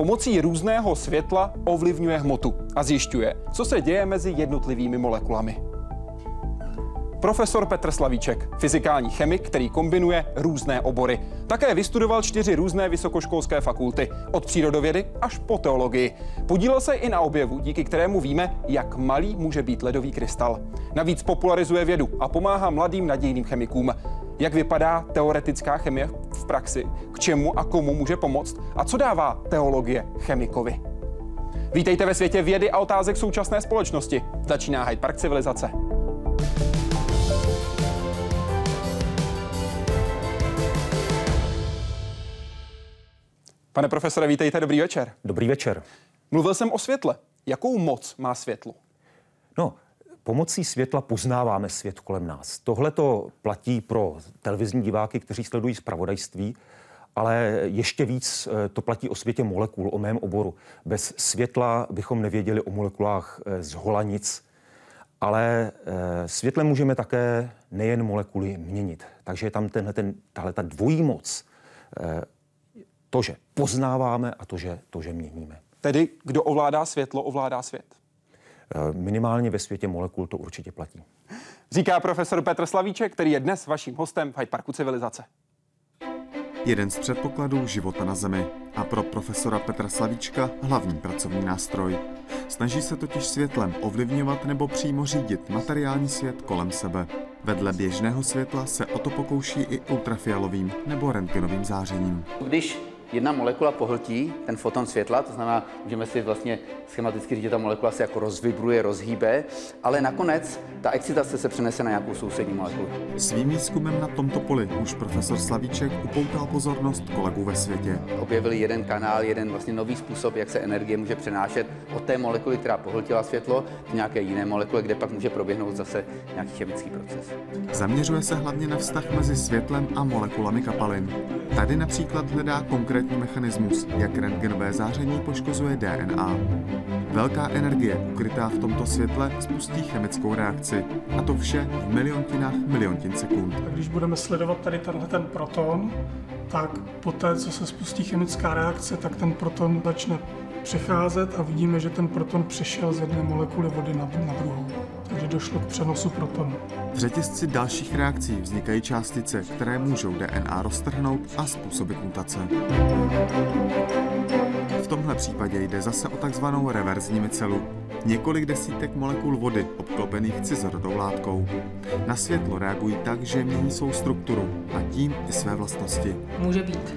pomocí různého světla ovlivňuje hmotu a zjišťuje, co se děje mezi jednotlivými molekulami. Profesor Petr Slavíček, fyzikální chemik, který kombinuje různé obory. Také vystudoval čtyři různé vysokoškolské fakulty, od přírodovědy až po teologii. Podílel se i na objevu, díky kterému víme, jak malý může být ledový krystal. Navíc popularizuje vědu a pomáhá mladým nadějným chemikům. Jak vypadá teoretická chemie praxi, k čemu a komu může pomoct a co dává teologie chemikovi. Vítejte ve světě vědy a otázek současné společnosti. Začíná Hyde Park civilizace. Pane profesore, vítejte, dobrý večer. Dobrý večer. Mluvil jsem o světle. Jakou moc má světlo? Pomocí světla poznáváme svět kolem nás. Tohle to platí pro televizní diváky, kteří sledují zpravodajství, ale ještě víc eh, to platí o světě molekul, o mém oboru. Bez světla bychom nevěděli o molekulách eh, z hola nic, ale eh, světlem můžeme také nejen molekuly měnit. Takže je tam tenhle, ten, tahle ta dvojí moc to, že poznáváme a to, že, to, že měníme. Tedy kdo ovládá světlo, ovládá svět. Eh, minimálně ve světě molekul to určitě platí. Říká profesor Petr Slavíček, který je dnes vaším hostem v Hyde Parku civilizace. Jeden z předpokladů života na Zemi a pro profesora Petra Slavíčka hlavní pracovní nástroj. Snaží se totiž světlem ovlivňovat nebo přímo řídit materiální svět kolem sebe. Vedle běžného světla se o to pokouší i ultrafialovým nebo rentgenovým zářením. Když jedna molekula pohltí ten foton světla, to znamená, můžeme si vlastně schematicky říct, že ta molekula se jako rozvibruje, rozhýbe, ale nakonec ta excitace se přenese na nějakou sousední molekulu. Svým výzkumem na tomto poli už profesor Slavíček upoutal pozornost kolegů ve světě. Objevili jeden kanál, jeden vlastně nový způsob, jak se energie může přenášet od té molekuly, která pohltila světlo, k nějaké jiné molekule, kde pak může proběhnout zase nějaký chemický proces. Zaměřuje se hlavně na vztah mezi světlem a molekulami kapalin. Tady například hledá konkrétní konkrétní mechanismus, jak rentgenové záření poškozuje DNA. Velká energie ukrytá v tomto světle spustí chemickou reakci. A to vše v miliontinách miliontin sekund. Když budeme sledovat tady tenhle ten proton, tak poté, co se spustí chemická reakce, tak ten proton začne přecházet a vidíme, že ten proton přešel z jedné molekuly vody na, na druhou. Takže došlo k přenosu protonu. V řetězci dalších reakcí vznikají částice, které můžou DNA roztrhnout a způsobit mutace. V tomhle případě jde zase o takzvanou reverzní micelu. Několik desítek molekul vody obklopených cizorodou látkou. Na světlo reagují tak, že mění svou strukturu a tím i své vlastnosti. Může být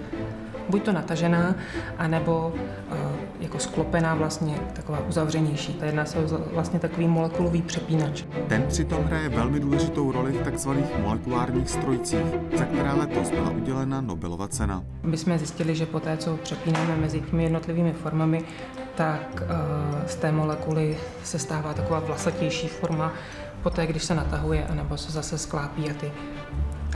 buď to natažená, anebo uh, jako sklopená vlastně taková uzavřenější. Ta jedná se vlastně takový molekulový přepínač. Ten přitom hraje velmi důležitou roli v takzvaných molekulárních strojcích, za které letos byla udělena Nobelova cena. My jsme zjistili, že po té, co přepínáme mezi těmi jednotlivými formami, tak uh, z té molekuly se stává taková vlasatější forma, poté, když se natahuje, anebo se zase sklápí a ty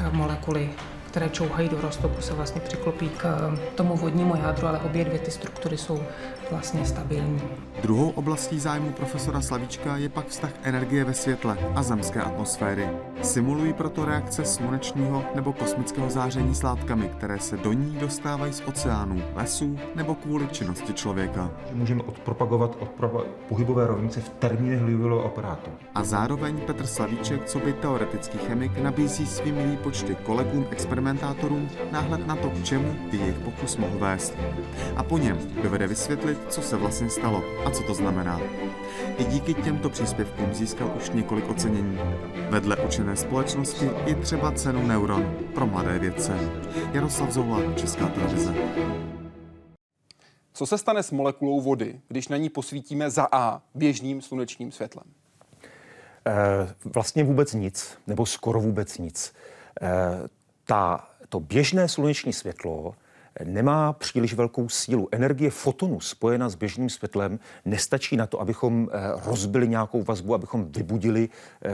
uh, molekuly které čouhají do roztoku, se vlastně přiklopí k eh, tomu vodnímu jádru, ale obě dvě ty struktury jsou vlastně stabilní. Druhou oblastí zájmu profesora Slavíčka je pak vztah energie ve světle a zemské atmosféry. Simulují proto reakce slunečního nebo kosmického záření s látkami, které se do ní dostávají z oceánů, lesů nebo kvůli činnosti člověka. Můžeme odpropagovat od pohybové rovnice v termínech Liouvilleho operátu. A zároveň Petr Slavíček, co by teoretický chemik, nabízí svými výpočty kolegům experimentátorům náhled na to, k čemu by jejich pokus mohl vést. A po něm dovede vysvětlit, co se vlastně stalo a co to znamená. I díky těmto příspěvkům získal už několik ocenění. Vedle učené společnosti i třeba cenu Neuron pro mladé vědce. Jaroslav Zoula, Česká televize. Co se stane s molekulou vody, když na ní posvítíme za A běžným slunečním světlem? E, vlastně vůbec nic, nebo skoro vůbec nic. E, ta, to běžné sluneční světlo nemá příliš velkou sílu. Energie fotonu spojená s běžným světlem nestačí na to, abychom eh, rozbili nějakou vazbu, abychom vybudili eh,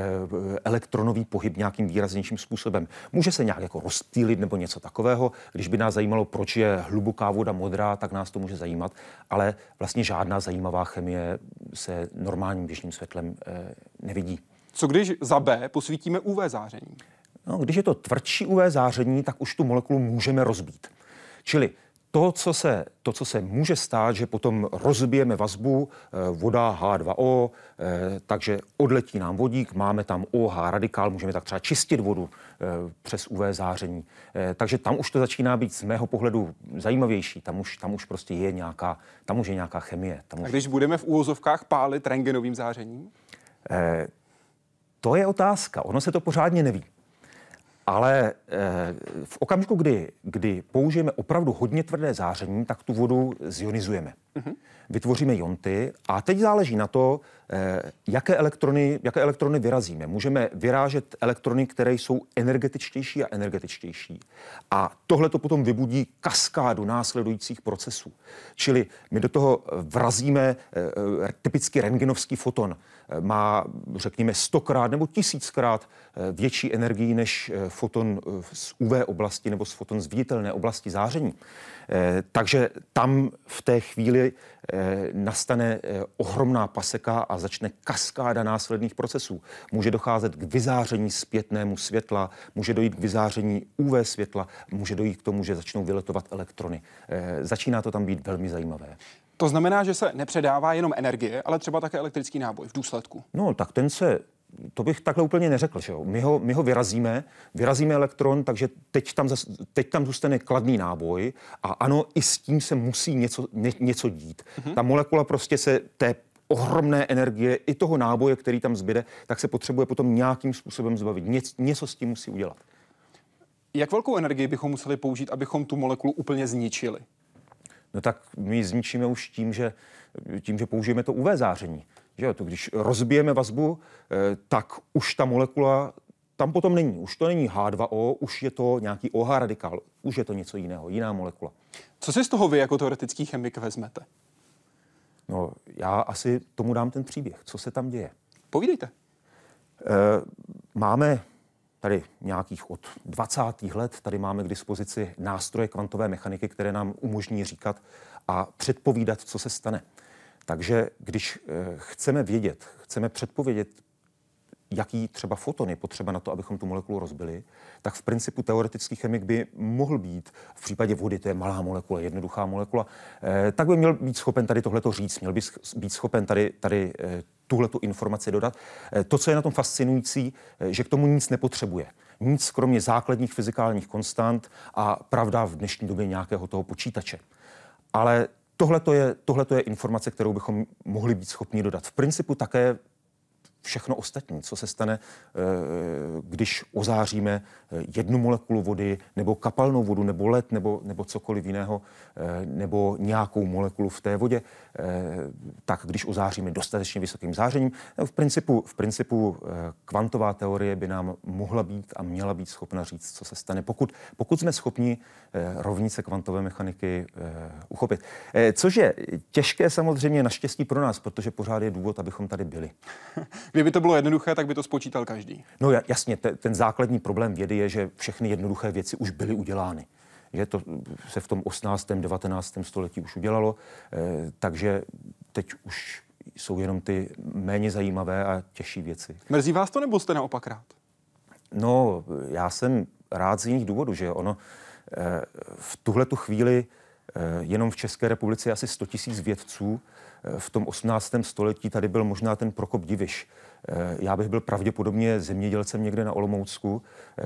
elektronový pohyb nějakým výraznějším způsobem. Může se nějak jako rozptýlit nebo něco takového. Když by nás zajímalo, proč je hluboká voda modrá, tak nás to může zajímat, ale vlastně žádná zajímavá chemie se normálním běžným světlem eh, nevidí. Co když za B posvítíme UV záření? No, když je to tvrdší UV záření, tak už tu molekulu můžeme rozbít. Čili to co, se, to, co se může stát, že potom rozbijeme vazbu, voda H2O, takže odletí nám vodík, máme tam OH radikál, můžeme tak třeba čistit vodu přes UV záření. Takže tam už to začíná být z mého pohledu zajímavější. Tam už, tam už prostě je nějaká, tam už je nějaká chemie. Tam už... A když budeme v úvozovkách pálit rengenovým zářením? To je otázka. Ono se to pořádně neví. Ale eh, v okamžiku, kdy, kdy použijeme opravdu hodně tvrdé záření, tak tu vodu zionizujeme. Mm-hmm. Vytvoříme jonty a teď záleží na to, eh, jaké elektrony, jaké elektrony vyrazíme. Můžeme vyrážet elektrony, které jsou energetičtější a energetičtější. A tohle to potom vybudí kaskádu následujících procesů. Čili my do toho vrazíme eh, typicky rengenovský foton. Má, řekněme, stokrát nebo tisíckrát větší energii než foton z UV oblasti nebo z foton z viditelné oblasti záření. Eh, takže tam v té chvíli eh, nastane eh, ohromná paseka a začne kaskáda následných procesů. Může docházet k vyzáření zpětnému světla, může dojít k vyzáření UV světla, může dojít k tomu, že začnou vyletovat elektrony. Začíná to tam být velmi zajímavé. To znamená, že se nepředává jenom energie, ale třeba také elektrický náboj v důsledku. No, tak ten se to bych takhle úplně neřekl. Že jo? My, ho, my ho vyrazíme, vyrazíme elektron, takže teď tam, zas, teď tam zůstane kladný náboj a ano, i s tím se musí něco, ně, něco dít. Mm-hmm. Ta molekula prostě se té ohromné energie i toho náboje, který tam zbyde, tak se potřebuje potom nějakým způsobem zbavit. Ně, něco s tím musí udělat. Jak velkou energii bychom museli použít, abychom tu molekulu úplně zničili? No tak my ji zničíme už tím, že, tím, že použijeme to UV záření. Že to když rozbijeme vazbu, eh, tak už ta molekula tam potom není. Už to není H2O, už je to nějaký OH radikál, už je to něco jiného, jiná molekula. Co si z toho vy jako teoretický chemik vezmete? No, já asi tomu dám ten příběh. Co se tam děje? Povídejte. E, máme tady nějakých od 20. let, tady máme k dispozici nástroje kvantové mechaniky, které nám umožní říkat a předpovídat, co se stane. Takže když eh, chceme vědět, chceme předpovědět, jaký třeba foton je potřeba na to, abychom tu molekulu rozbili, tak v principu teoretický chemik by mohl být, v případě vody, to je malá molekula, jednoduchá molekula, eh, tak by měl být schopen tady tohleto říct, měl by být schopen tady, tady eh, tuhle tu informaci dodat. To, co je na tom fascinující, že k tomu nic nepotřebuje. Nic kromě základních fyzikálních konstant a pravda v dnešní době nějakého toho počítače. Ale Tohle je, je informace, kterou bychom mohli být schopni dodat. V principu také všechno ostatní, co se stane, eh, když ozáříme eh, jednu molekulu vody, nebo kapalnou vodu, nebo led, nebo, nebo cokoliv jiného, eh, nebo nějakou molekulu v té vodě, tak když ozáříme dostatečně vysokým zářením, v principu, v principu kvantová teorie by nám mohla být a měla být schopna říct, co se stane, pokud, pokud jsme schopni rovnice kvantové mechaniky uchopit. Což je těžké samozřejmě naštěstí pro nás, protože pořád je důvod, abychom tady byli. Kdyby to bylo jednoduché, tak by to spočítal každý. No jasně, te, ten základní problém vědy je, že všechny jednoduché věci už byly udělány. Že to se v tom 18. 19. století už udělalo, eh, takže teď už jsou jenom ty méně zajímavé a těžší věci. Mrzí vás to nebo jste naopak rád? No, já jsem rád z jiných důvodů, že ono eh, v tuhle tu chvíli eh, jenom v České republice je asi 100 000 vědců, v tom 18. století tady byl možná ten Prokop Diviš. Eh, já bych byl pravděpodobně zemědělcem někde na Olomoucku, eh,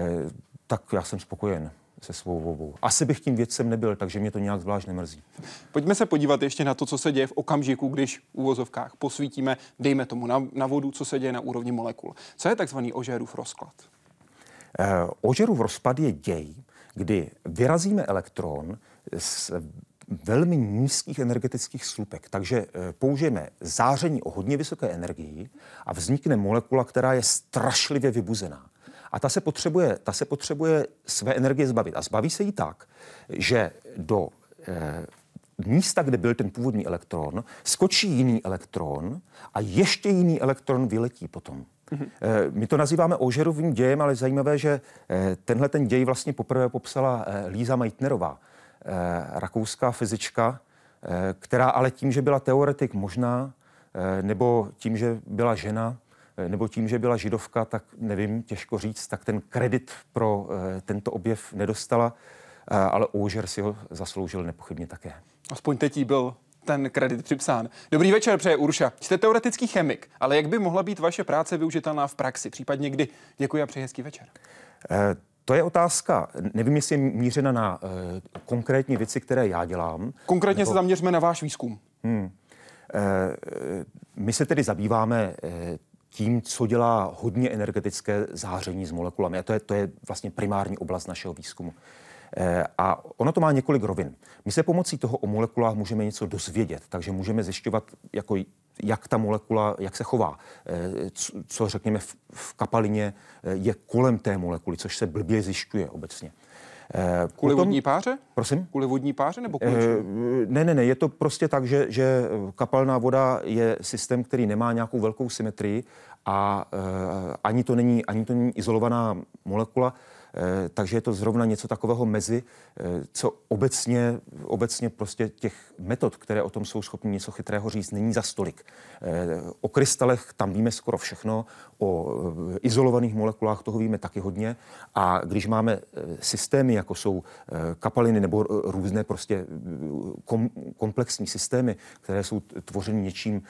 tak já jsem spokojen se svou volbou. Asi bych tím vědcem nebyl, takže mě to nějak zvlášť nemrzí. Pojďme se podívat ještě na to, co se děje v okamžiku, když v úvozovkách posvítíme, dejme tomu na, na vodu, co se děje na úrovni molekul. Co je takzvaný Ožérův rozklad? Eh, Ožérův rozpad je děj, kdy vyrazíme elektron z velmi nízkých energetických slupek. Takže eh, použijeme záření o hodně vysoké energii a vznikne molekula, která je strašlivě vybuzená. A ta se potřebuje, ta se potřebuje své energie zbavit. A zbaví se jí tak, že do eh, místa, kde byl ten původní elektron, skočí jiný elektron a ještě jiný elektron vyletí potom. Mm-hmm. My to nazýváme Ožerovým dějem, ale zajímavé, že tenhle ten děj vlastně poprvé popsala Líza Meitnerová. Eh, rakouská fyzička, eh, která ale tím, že byla teoretik možná, eh, nebo tím, že byla žena, nebo tím, že byla židovka, tak nevím, těžko říct, tak ten kredit pro tento objev nedostala. ale Auger si ho zasloužil nepochybně také. Aspoň teď jí byl ten kredit připsán. Dobrý večer, přeje Urša. Jste teoretický chemik, ale jak by mohla být vaše práce využitelná v praxi, případně kdy? Děkuji a přeji hezký večer. Eh, to je otázka, nevím, jestli je mířena na uh, konkrétní věci, které já dělám. Konkrétně nebo... se zaměřme na váš výzkum. Hmm. Uh, my se tedy zabýváme uh, tím, co dělá hodně energetické záření s molekulami. A to je, to je vlastně primární oblast našeho výzkumu. A ono to má několik rovin. My se pomocí toho o molekulách můžeme něco dozvědět, takže můžeme zjišťovat, jako jak ta molekula, jak se chová, eh, co řekněme v, v kapalině eh, je kolem té molekuly, což se blbě zjišťuje obecně. Eh, kvůli Potom, vodní páře? Prosím? Kvůli vodní páře nebo kvůli Ne, ne, ne, je to prostě tak, že, že kapalná voda je systém, který nemá nějakou velkou symetrii a ani, to není, ani to není izolovaná molekula, takže je to zrovna něco takového mezi, eh, co obecně, obecně prostě těch metod, které o tom jsou schopni něco chytrého říct, není za stolik. Eh, o krystalech tam víme skoro všechno, o izolovaných molekulách toho víme taky hodně a když máme systémy, jako jsou kapaliny nebo různé prostě kom, komplexní systémy, které jsou tvořeny něčím,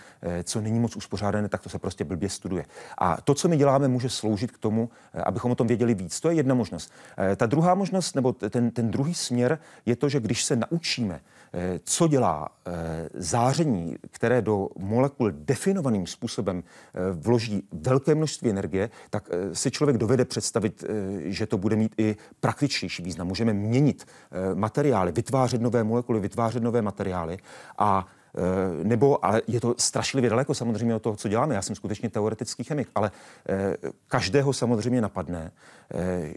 co není moc uspořádané, tak to se prostě blbě studuje. A to, co my děláme, může sloužit k tomu, abychom o tom věděli víc. To je jedna možnost možnost. Eh, ta druhá možnost, nebo ten, ten druhý směr je to, že když se naučíme, eh, co dělá eh, záření, které do molekul definovaným způsobem vloží velké množství energie, tak si člověk dovede představit, že to bude mít i praktičtější význam. Můžeme měnit materiály, vytvářet nové molekuly, vytvářet nové materiály a nebo, ale je to strašlivě daleko samozřejmě od toho, co děláme. Já jsem skutečně teoretický chemik, ale každého samozřejmě napadne,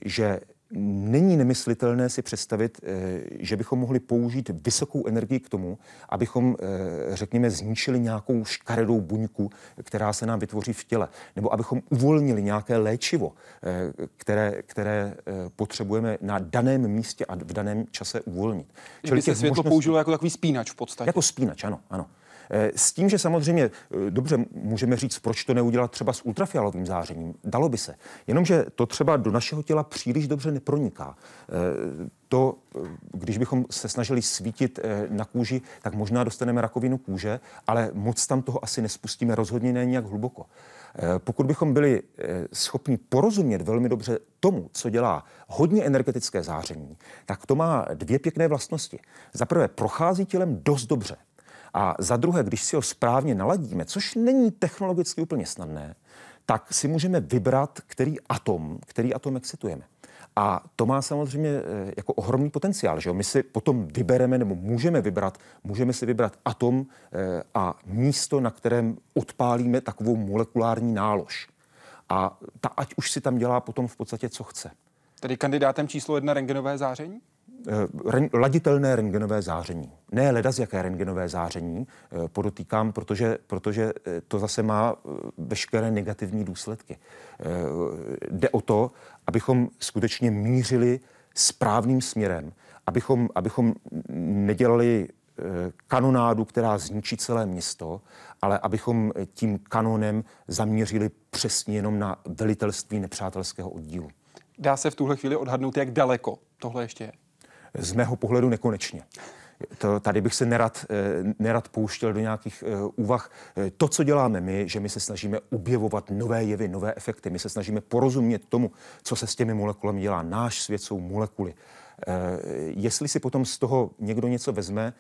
že není nemyslitelné si představit, eh, že bychom mohli použít vysokou energii k tomu, abychom, eh, řekněme, zničili nějakou škaredou buňku, která se nám vytvoří v těle, nebo abychom uvolnili nějaké léčivo, eh, které, které potřebujeme na daném místě a v daném čase uvolnit. Čili by se světlo možností... použilo jako takový spínač v podstatě. Jako spínač, ano, ano. Eh, s tím, že samozřejmě, eh, dobře, můžeme říct, proč to neudělat třeba s ultrafialovým zářením. Dalo by se. Jenomže to třeba do našeho těla příliš dobře neproniká. Eh, to, když bychom se snažili svítit na kůži, tak možná dostaneme rakovinu kůže, ale moc tam toho asi nespustíme, rozhodně ne nějak hluboko. Pokud bychom byli schopni porozumět velmi dobře tomu, co dělá hodně energetické záření, tak to má dvě pěkné vlastnosti. Za prvé, prochází tělem dost dobře. A za druhé, když si ho správně naladíme, což není technologicky úplně snadné, tak si můžeme vybrat, který atom, který atom excitujeme. A to má samozřejmě eh, jako ohromný potenciál, že jo? My si potom vybereme nebo můžeme vybrat, můžeme si vybrat atom eh, a místo, na kterém odpálíme takovou molekulární nálož. A ta ať už si tam dělá potom v podstatě, co chce. Tedy kandidátem číslo jedna rengenové záření? Eh, laditelné rengenové záření. Ne leda z jaké rengenové záření, eh, podotýkám, protože, protože eh, to zase má veškeré negativní důsledky. Jde o to, abychom skutečně mířili správným směrem, abychom, abychom nedělali kanonádu, která zničí celé město, ale abychom tím kanonem zamířili přesně jenom na velitelství nepřátelského oddílu. Dá se v tuhle chvíli odhadnout, jak daleko tohle ještě je? Z mého pohledu nekonečně. To, tady bych se nerad, eh, nerad pouštěl do nějakých uh, úvah. Eh, to, co děláme my, že my se snažíme objevovat nové jevy, nové efekty, my se snažíme porozumět tomu, co se s těmi molekulami dělá. Náš svět jsou molekuly. Jestli si potom z toho někdo něco vezme,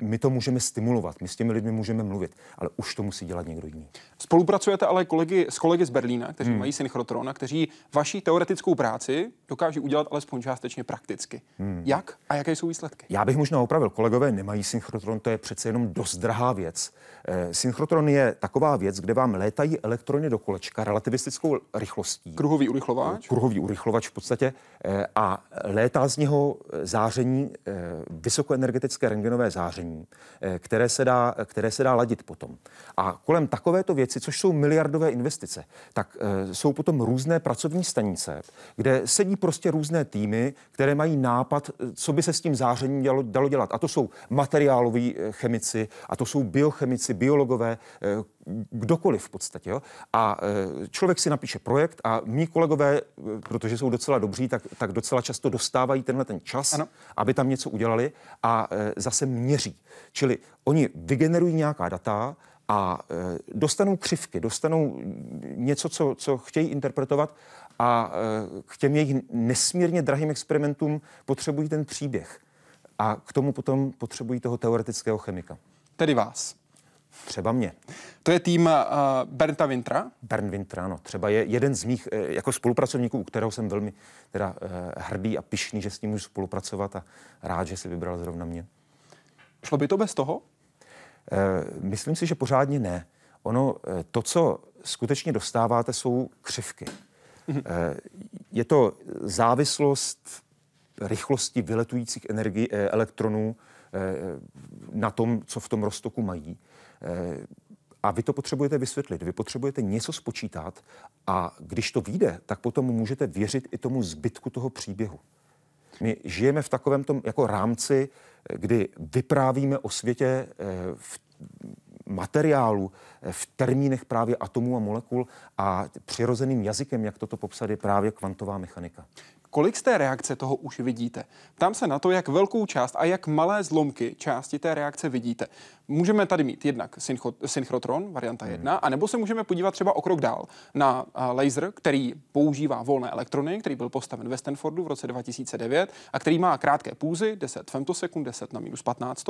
my to můžeme stimulovat, my s těmi lidmi můžeme mluvit, ale už to musí dělat někdo jiný. Spolupracujete ale kolegy, s kolegy z Berlína, kteří hmm. mají synchrotron a kteří vaší teoretickou práci dokáží udělat alespoň částečně prakticky. Hmm. Jak a jaké jsou výsledky? Já bych možná opravil, kolegové nemají synchrotron, to je přece jenom dost drahá věc. Eh, synchrotron je taková věc, kde vám létají elektrony do kolečka relativistickou rychlostí. Kruhový urychlovač? Kruhový urychlovač v podstatě. Eh, a létá z něho záření, eh, vysokoenergetické rengenové záření, které se, dá, které se dá ladit potom. A kolem takovéto věci, což jsou miliardové investice, tak jsou potom různé pracovní stanice, kde sedí prostě různé týmy, které mají nápad, co by se s tím zářením dalo, dalo dělat. A to jsou materiáloví chemici, a to jsou biochemici, biologové, eh, kdokoliv v podstatě. Jo? A člověk si napíše projekt a mý kolegové, protože jsou docela dobří, tak, tak docela často dostávají tenhle ten čas, ano. aby tam něco udělali a zase měří. Čili oni vygenerují nějaká data, a e, dostanou křivky, dostanou něco, co, co chtějí interpretovat a e, k těm jejich nesmírně drahým experimentům potřebují ten příběh. A k tomu potom potřebují toho teoretického chemika. Tedy vás. Třeba mě. To je tým uh, Bernta Wintra? Bern Wintra, ano. Třeba je jeden z mých uh, jako spolupracovníků, u kterého jsem velmi teda, uh, hrdý a pišný, že s ním můžu spolupracovat a rád, že si vybral zrovna mě. Šlo by to bez toho? Eh, myslím si, že pořádně ne. Ono, eh, to, co skutečně dostáváte, jsou křivky. Mhm. Eh, je to závislost rychlosti vyletujících energii, elektronů na tom, co v tom roztoku mají. A vy to potřebujete vysvětlit. Vy potřebujete něco spočítat a když to vyjde, tak potom můžete věřit i tomu zbytku toho příběhu. My žijeme v takovém tom jako rámci, kdy vyprávíme o světě eh, v materiálu, eh, v termínech právě atomů a molekul a přirozeným jazykem, jak toto popsat, je právě kvantová mechanika. Kolik z té reakce toho už vidíte? Ptám se na to, jak velkou část a jak malé zlomky části té reakce vidíte. Můžeme tady mít jednak synchrotron, varianta 1, hmm. anebo se můžeme podívat třeba o krok dál na laser, který používá volné elektrony, který byl postaven ve Stanfordu v roce 2009 a který má krátké půzy, 10 femtosekund, 10 na minus 15,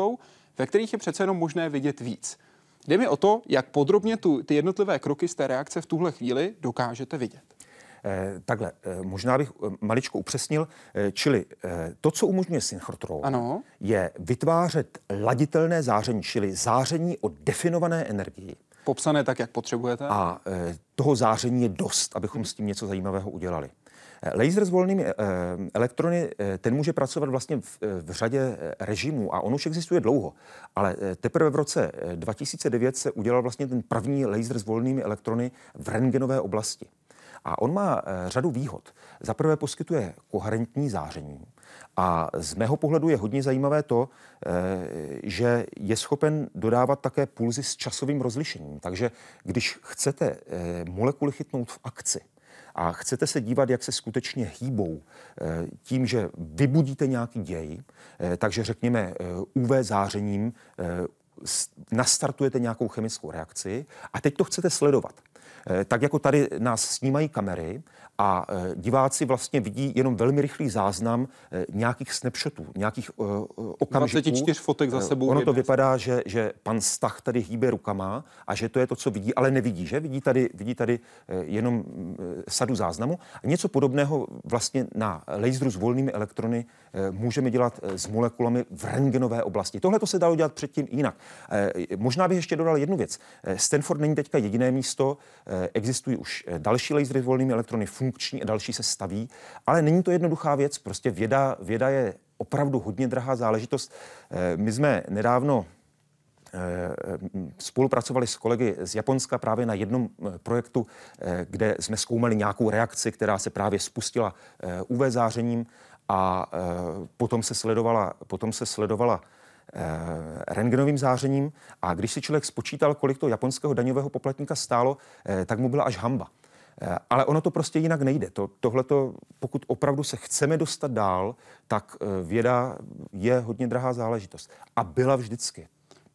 ve kterých je přece jenom možné vidět víc. Jde mi o to, jak podrobně tu, ty jednotlivé kroky z té reakce v tuhle chvíli dokážete vidět. Eh, takhle, eh, možná bych eh, maličko upřesnil, čili to, co umožňuje synchrotron, ano. je vytvářet laditelné záření, čili záření o definované energii. Popsané tak, jak potřebujete. A toho záření je dost, abychom s tím něco zajímavého udělali. Laser s volnými elektrony, ten může pracovat vlastně v, v řadě režimů a on už existuje dlouho. Ale teprve v roce 2009 se udělal vlastně ten první laser s volnými elektrony v rengenové oblasti. A on má eh, řadu výhod. Za prvé poskytuje koherentní záření. A z mého pohledu je hodně zajímavé to, eh, že je schopen dodávat také pulzy s časovým rozlišením. Takže když chcete eh, molekuly chytnout v akci, a chcete se dívat, jak se skutečně hýbou tím, že vybudíte nějaký děj, takže řekněme UV zářením nastartujete nějakou chemickou reakci a teď to chcete sledovat. Eh, tak jako tady nás snímají kamery a eh, diváci vlastně vidí jenom velmi rychlý záznam eh, nějakých snapshotů, nějakých okamžiků. 24 fotek za sebou. Ono to vypadá, že, že pan Stach tady hýbe rukama a že to je to, co vidí, ale nevidí, že? Vidí tady, vidí tady jenom sadu záznamu. A něco podobného vlastně na laseru s volnými elektrony můžeme dělat s molekulami v rengenové oblasti. Tohle to se dalo dělat předtím jinak. Možná bych ještě dodal jednu věc. Stanford není teďka jediné místo, existují už další lasery s volnými elektrony, funkční a další se staví, ale není to jednoduchá věc. Prostě věda, věda je opravdu hodně drahá záležitost. Eh, my jsme nedávno spolupracovali s kolegy z Japonska právě na jednom projektu, kde jsme zkoumali nějakou reakci, která se právě spustila UV zářením a potom se sledovala, potom se sledovala Eh, rentgenovým zářením a když si člověk spočítal, kolik to japonského daňového poplatníka stálo, eh, tak mu byla až hamba. Eh, ale ono to prostě jinak nejde. To, tohleto, pokud opravdu se chceme dostat dál, tak věda je hodně drahá záležitost. A byla vždycky.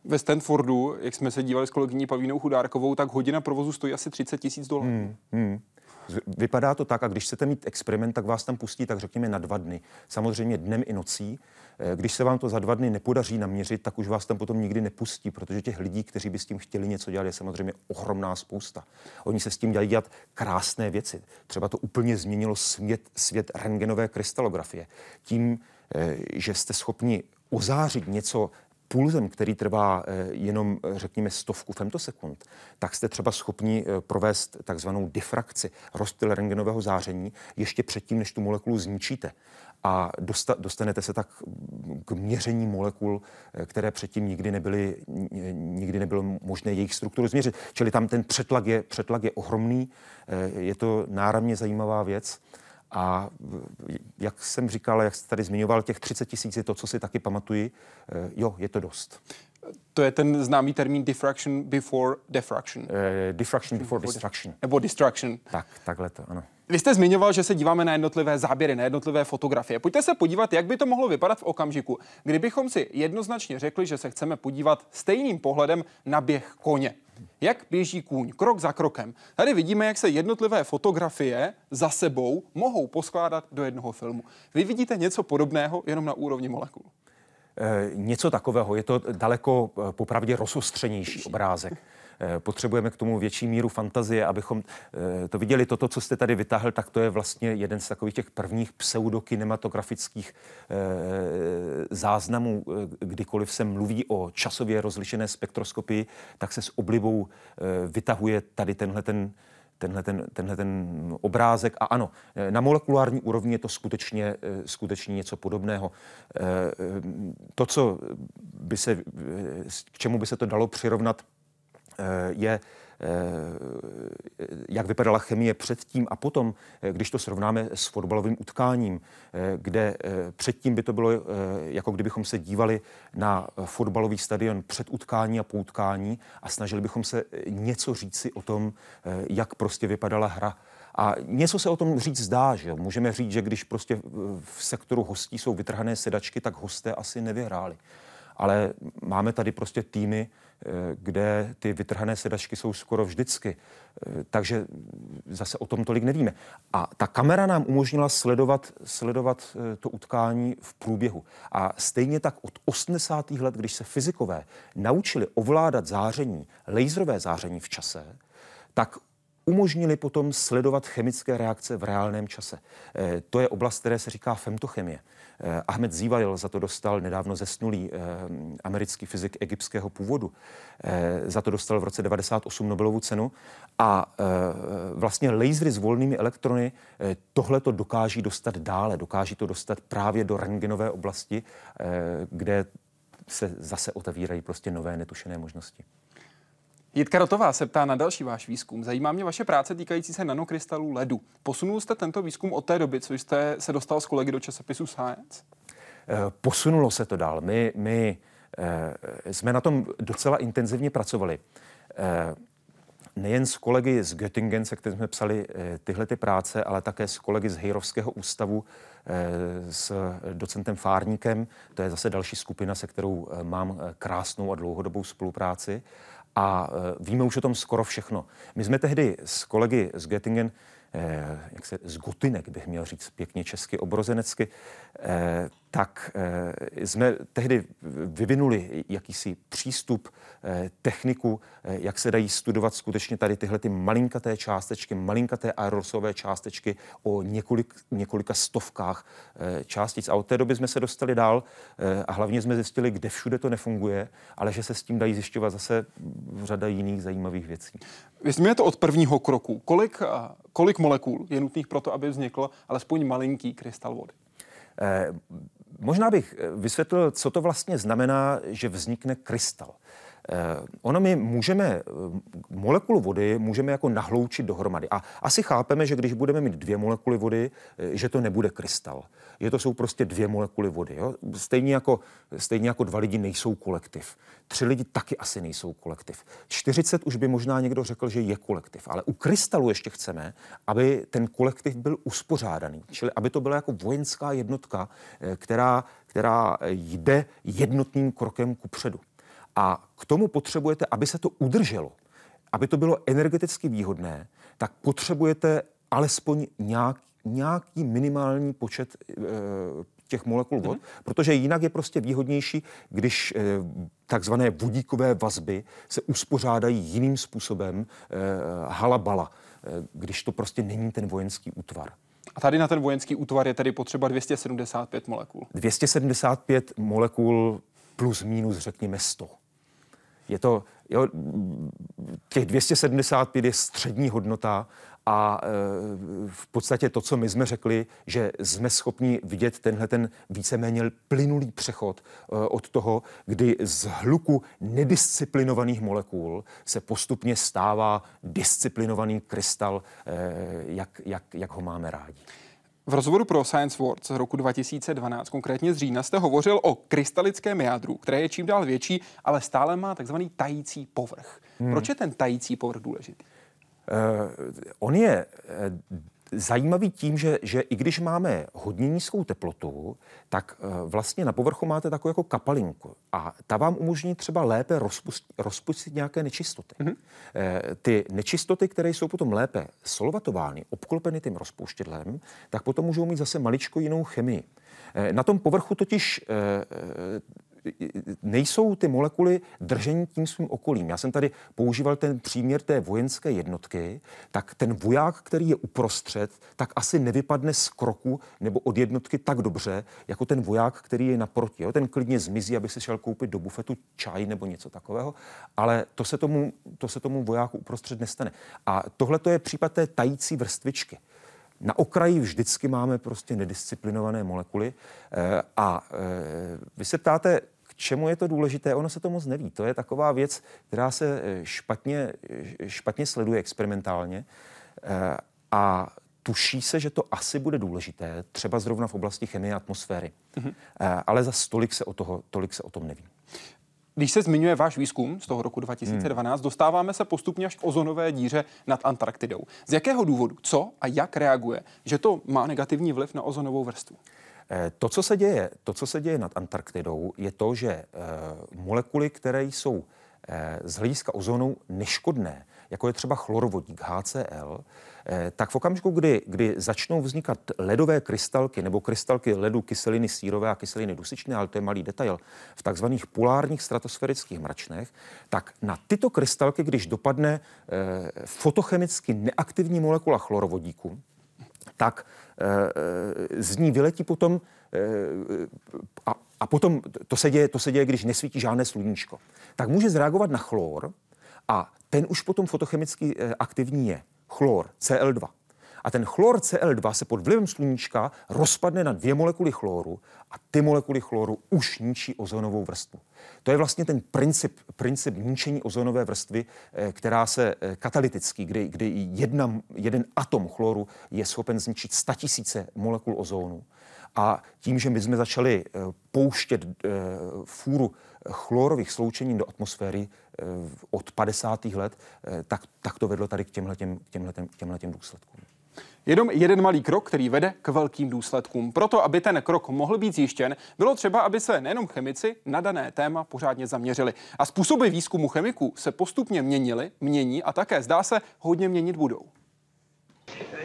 Ve Stanfordu, jak jsme se dívali s kolegyní Pavínou Chudárkovou, tak hodina provozu stojí asi 30 tisíc dolarů. Hmm, hmm. Vypadá to tak, a když chcete mít experiment, tak vás tam pustí, tak řekněme, na dva dny. Samozřejmě dnem i nocí. Eh, když se vám to za dva dny nepodaří naměřit, tak už vás tam potom nikdy nepustí, protože těch lidí, kteří by s tím chtěli něco dělat, je samozřejmě ohromná spousta. Oni se s tím dělají dělat krásné věci. Třeba to úplně změnilo svět, svět rengenové krystalografie. Tím, eh, že jste schopni ozářit něco pulzem, který trvá eh, jenom, řekněme, stovku femtosekund, tak jste třeba schopni provést takzvanou difrakci, rozptyl rengenového záření, ještě předtím, než tu molekulu zničíte a dostanete se tak k měření molekul, eh, které předtím nikdy nebyly, nikdy nebylo možné jejich strukturu změřit. Čili tam ten přetlak je, přetlak je ohromný, eh, je to náramně zajímavá věc. A eh, jak jsem říkal, jak jste tady zmiňoval, těch 30 tisíc je to, co si taky pamatuji. Jo, je to dost. To je ten známý termín diffraction before diffraction. Uh, diffraction before destruction. Nebo destruction. Tak, takhle to, ano. Vy jste zmiňoval, že se díváme na jednotlivé záběry, na jednotlivé fotografie. Pojďte se podívat, jak by to mohlo vypadat v okamžiku, kdybychom si jednoznačně řekli, že se chceme podívat stejným pohledem na běh koně. Jak běží kůň, krok za krokem. Tady vidíme, jak se jednotlivé fotografie za sebou mohou poskládat do jednoho filmu. Vy vidíte něco podobného jenom na úrovni molekul. E, něco takového. Je to daleko eh, popravdě rozostřenější obrázek. Eh, potřebujeme k tomu větší míru fantazie, abychom eh, to viděli. Toto, co jste tady vytáhl, tak to je vlastně jeden z takových těch prvních pseudokinematografických eh, záznamů, kdykoliv se mluví o časově rozlišené spektroskopii, tak se s oblibou vytahuje tady tenhle ten tenhle ten, tenhle ten obrázek. A ano, na molekulární úrovni je to skutečně, skutečně něco podobného. To, co by se, k čemu by se to dalo přirovnat, je eh, jak vypadala chemie předtím a potom, eh, když to srovnáme s fotbalovým utkáním, kde předtím by to bylo, jako kdybychom se dívali na fotbalový stadion před utkání a po utkání a snažili bychom se něco říci o tom, jak prostě vypadala hra. A něco se o tom říct zdá, že můžeme říct, že když prostě v sektoru hostí jsou vytrhané sedačky, tak hosté asi nevyhráli. Ale máme tady prostě týmy, Eh, kde ty vytrhané sedačky jsou skoro vždycky. Eh, takže zase o tom tolik nevíme. A ta kamera nám umožnila sledovat, sledovat eh, to utkání v průběhu. A stejně tak od 80. let, když se fyzikové naučili ovládat záření, laserové záření v čase, tak umožnili potom sledovat chemické reakce v reálném čase. To je oblast, které se říká femtochemie. Eh, Ahmed Zívajl za to dostal nedávno zesnulý eh, americký fyzik egyptského původu. Eh, za to dostal v roce 98 Nobelovu cenu a vlastně lasery s volnými elektrony tohle to dokáží dostat dále, dokáží to dostat právě do rengenové oblasti, kde se zase otevírají prostě nové netušené možnosti. Jitka Rotová se ptá na další váš výzkum. Zajímá mě vaše práce týkající se nanokrystalů ledu. Posunul jste tento výzkum od té doby, co jste se dostal s kolegy do časopisu Science? Eh, posunulo se to dál. My, my eh, jsme na tom docela intenzivně pracovali. Eh, nejen s kolegy z Göttingen, se kterými jsme psali tyhle ty práce, ale také s kolegy z Hejrovského ústavu, s docentem Fárníkem. To je zase další skupina, se kterou mám krásnou a dlouhodobou spolupráci a e, víme už o tom skoro všechno. My jsme tehdy s kolegy z Göttingen, eh, jak se z Gotinek bych měl říct pěkně česky, obrozenecky, eh, tak eh, jsme tehdy vyvinuli jakýsi přístup, eh, techniku, eh, jak se dají studovat skutečně tady tyhle ty malinkaté částečky, malinkaté aerosové částečky o několik, několika stovkách částic. A od té doby jsme se dostali dál a hlavně jsme zjistili, kde všude to nefunguje, ale že se s tím dají zjišťovat zase řada jiných zajímavých věcí. Vy to od prvního kroku. Kolik, kolik molekul je nutných pro to, aby vznikl alespoň malinký krystal vody? Možná bych eh, vysvětlil, co to vlastně znamená, že vznikne krystal. Eh, ono my můžeme, eh, molekulu vody můžeme jako nahloučit dohromady. A asi chápeme, že když budeme mít dvě molekuly vody, že to nebude krystal. Je to jsou prostě dvě molekuly vody. Jo? Stejně, jako, stejně jako dva lidi nejsou kolektiv. Tři lidi taky asi nejsou kolektiv. 40 už by možná někdo řekl, že je kolektiv. Ale u krystalu ještě chceme, aby ten kolektiv byl uspořádaný. Čili aby to byla jako vojenská jednotka, která, která jde jednotným krokem ku předu. A k tomu potřebujete, aby se to udrželo, aby to bylo energeticky výhodné, tak potřebujete alespoň nějak, nějaký minimální počet e, těch molekul vod, mm. protože jinak je prostě výhodnější, když e, takzvané vodíkové vazby se uspořádají jiným způsobem, e, halabala, e, když to prostě není ten vojenský útvar. A tady na ten vojenský útvar je tedy potřeba 275 molekul. 275 molekul plus minus řekněme 100. Je to, jo, těch 275 je střední hodnota a e, v podstatě to, co my jsme řekli, že jsme schopni vidět tenhle ten víceméně plynulý přechod e, od toho, kdy z hluku nedisciplinovaných molekul se postupně stává disciplinovaný krystal, e, jak, jak, jak ho máme rádi. V rozhovoru pro Science World z roku 2012, konkrétně z října, jste hovořil o krystalickém jádru, které je čím dál větší, ale stále má takzvaný tající povrch. Hmm. Proč je ten tající povrch důležitý? Uh, on je uh, zajímavý tím, že, že i když máme hodně nízkou teplotu, tak uh, vlastně na povrchu máte takovou jako kapalinku a ta vám umožní třeba lépe rozpustit, rozpustit nějaké nečistoty. Mm-hmm. Ty nečistoty, které jsou potom lépe solvatovány, obklopeny tím rozpouštědlem, tak potom můžou mít zase maličko jinou chemii. Uh, na tom povrchu totiž nejsou ty molekuly držení tím svým okolím. Já jsem tady používal ten příměr té vojenské jednotky, tak ten voják, který je uprostřed, tak asi nevypadne z kroku nebo od jednotky tak dobře, jako ten voják, který je naproti. Jo? Ten klidně zmizí, aby si šel koupit do bufetu čaj nebo něco takového, ale to se tomu, to se tomu vojáku uprostřed nestane. A tohle to je případ té tající vrstvičky. Na okraji vždycky máme prostě nedisciplinované molekuly eh, a eh, vy se ptáte, k čemu je to důležité, ono se to moc neví. To je taková věc, která se eh, špatně, špatně sleduje experimentálně a tuší se, že to asi bude důležité, třeba zrovna v oblasti chemie atmosféry. Mm-hmm. Ale za tolik se, o toho, tolik se o tom neví. Když se zmiňuje váš výzkum z toho roku 2012, hmm. dostáváme se postupně až k ozonové díře nad Antarktidou. Z jakého důvodu, co a jak reaguje, že to má negativní vliv na ozonovou vrstvu? Eh, to, co se děje, to, co se děje nad Antarktidou, je to, že e, molekuly, které jsou e, z hlediska ozonu neškodné, jako je třeba chlorovodík HCl, Eh, tak v okamžiku, kdy, kdy začnou vznikat ledové krystalky nebo krystalky ledu kyseliny sírové a kyseliny dusičné, ale to je malý detail, v takzvaných polárních stratosférických mračnech, tak na tyto krystalky, když dopadne eh, fotochemicky neaktivní molekula chlorovodíku, tak eh, z ní vyletí potom a, a potom to se, děje, to se děje, když nesvítí žádné sluníčko. Tak může zreagovat na chlor a ten už potom fotochemicky aktivní je chlor Cl2. A ten chlor Cl2 se pod vlivem sluníčka rozpadne na dvě molekuly chloru a ty molekuly chloru už ničí ozonovou vrstvu. To je vlastně ten princip, princip ničení ozonové vrstvy, eh, která se eh, katalytický, kdy, kdy jedna, jeden atom chloru je schopen zničit statisíce molekul ozónu. A tím, že my jsme začali eh, pouštět fůru chlorových sloučenin do atmosféry od 50. let, tak, tak to vedlo tady k těmhletěm, k těmhletěm, k těmhletěm důsledkům. Jenom jeden malý krok, který vede k velkým důsledkům. Proto, aby ten krok mohl být zjištěn, bylo třeba, aby se nejenom chemici na dané téma pořádně zaměřili. A způsoby výzkumu chemiků se postupně měnily, mění a také zdá se hodně měnit budou.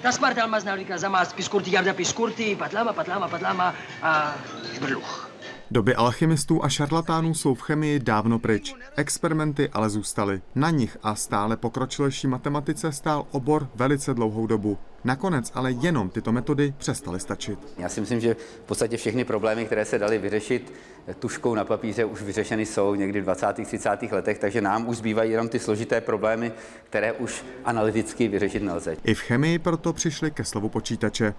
Das part almas navrika zamás piskurty, jarda piskurty, patlama, patlama, patlama a brluch. Doby alchymistů a šarlatánů jsou v chemii dávno pryč. Experimenty ale zůstaly. Na nich a stále pokročilejší matematice stál obor velice dlouhou dobu. Nakonec ale jenom tyto metody přestaly stačit. Já si myslím, že v podstatě všechny problémy, které se daly vyřešit tuškou na papíře, už vyřešeny jsou někdy v 20. 30. letech, takže nám už zbývají jenom ty složité problémy, které už analyticky vyřešit nelze. I v chemii proto přišli ke slovu počítače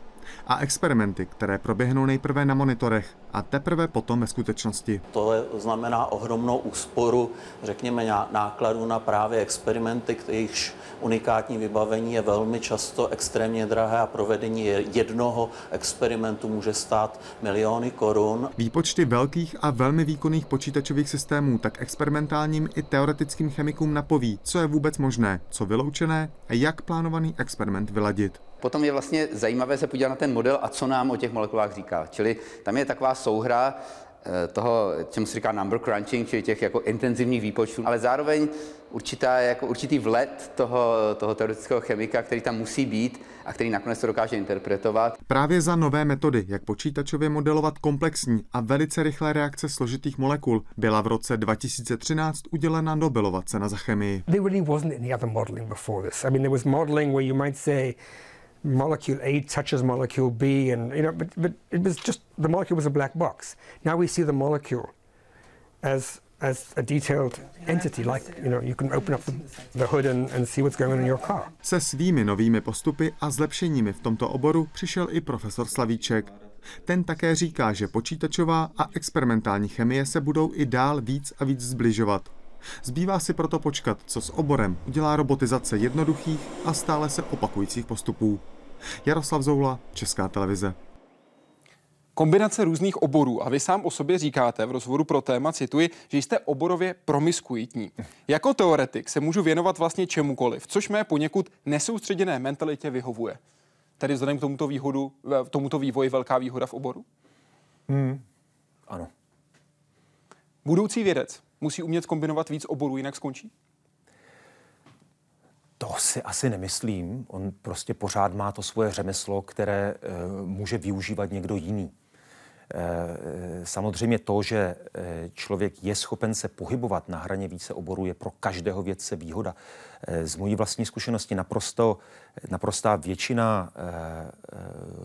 a experimenty, které proběhnou nejprve na monitorech a teprve potom ve skutečnosti. To znamená ohromnou úsporu, řekněme, nákladů na právě experimenty, jejichž unikátní vybavení je velmi často extrémně drahé a provedení jednoho experimentu může stát miliony korun. Výpočty velkých a velmi výkonných počítačových systémů tak experimentálním i teoretickým chemikům napoví, co je vůbec možné, co vyloučené a jak plánovaný experiment vyladit. Potom je vlastně zajímavé se podívat na ten model a co nám o těch molekulách říká. Čili tam je taková souhra toho, čemu se říká number crunching, čili těch jako intenzivních výpočtů, ale zároveň určitá, jako určitý vlet toho, toho teoretického chemika, který tam musí být a který nakonec to dokáže interpretovat. Právě za nové metody, jak počítačově modelovat komplexní a velice rychlé reakce složitých molekul, byla v roce 2013 udělena Nobelova cena za chemii. There really wasn't any other modeling before this. I mean, there was modeling where you might say molecule A touches molecule B, and you know, but, but it was just the molecule was a black box. Now we see the molecule as as a detailed entity, like you know, you can open up the, the hood and, and see what's going on in your car. Se svými novými postupy a zlepšeními v tomto oboru přišel i profesor Slavíček. Ten také říká, že počítačová a experimentální chemie se budou i dál víc a víc zbližovat. Zbývá si proto počkat, co s oborem udělá robotizace jednoduchých a stále se opakujících postupů. Jaroslav Zoula, Česká televize. Kombinace různých oborů a vy sám o sobě říkáte v rozhovoru pro téma, cituji, že jste oborově promiskuitní. Jako teoretik se můžu věnovat vlastně čemukoliv, což mé poněkud nesoustředěné mentalitě vyhovuje. Tedy vzhledem k tomuto, výhodu, tomuto vývoji velká výhoda v oboru? Hmm. Ano. Budoucí vědec musí umět kombinovat víc oborů, jinak skončí? To si asi nemyslím. On prostě pořád má to svoje řemeslo, které e, může využívat někdo jiný. Eh, samozřejmě to, že člověk je schopen se pohybovat na hraně více oborů, je pro každého vědce výhoda. Eh, z mojí vlastní zkušenosti naprosto, naprostá většina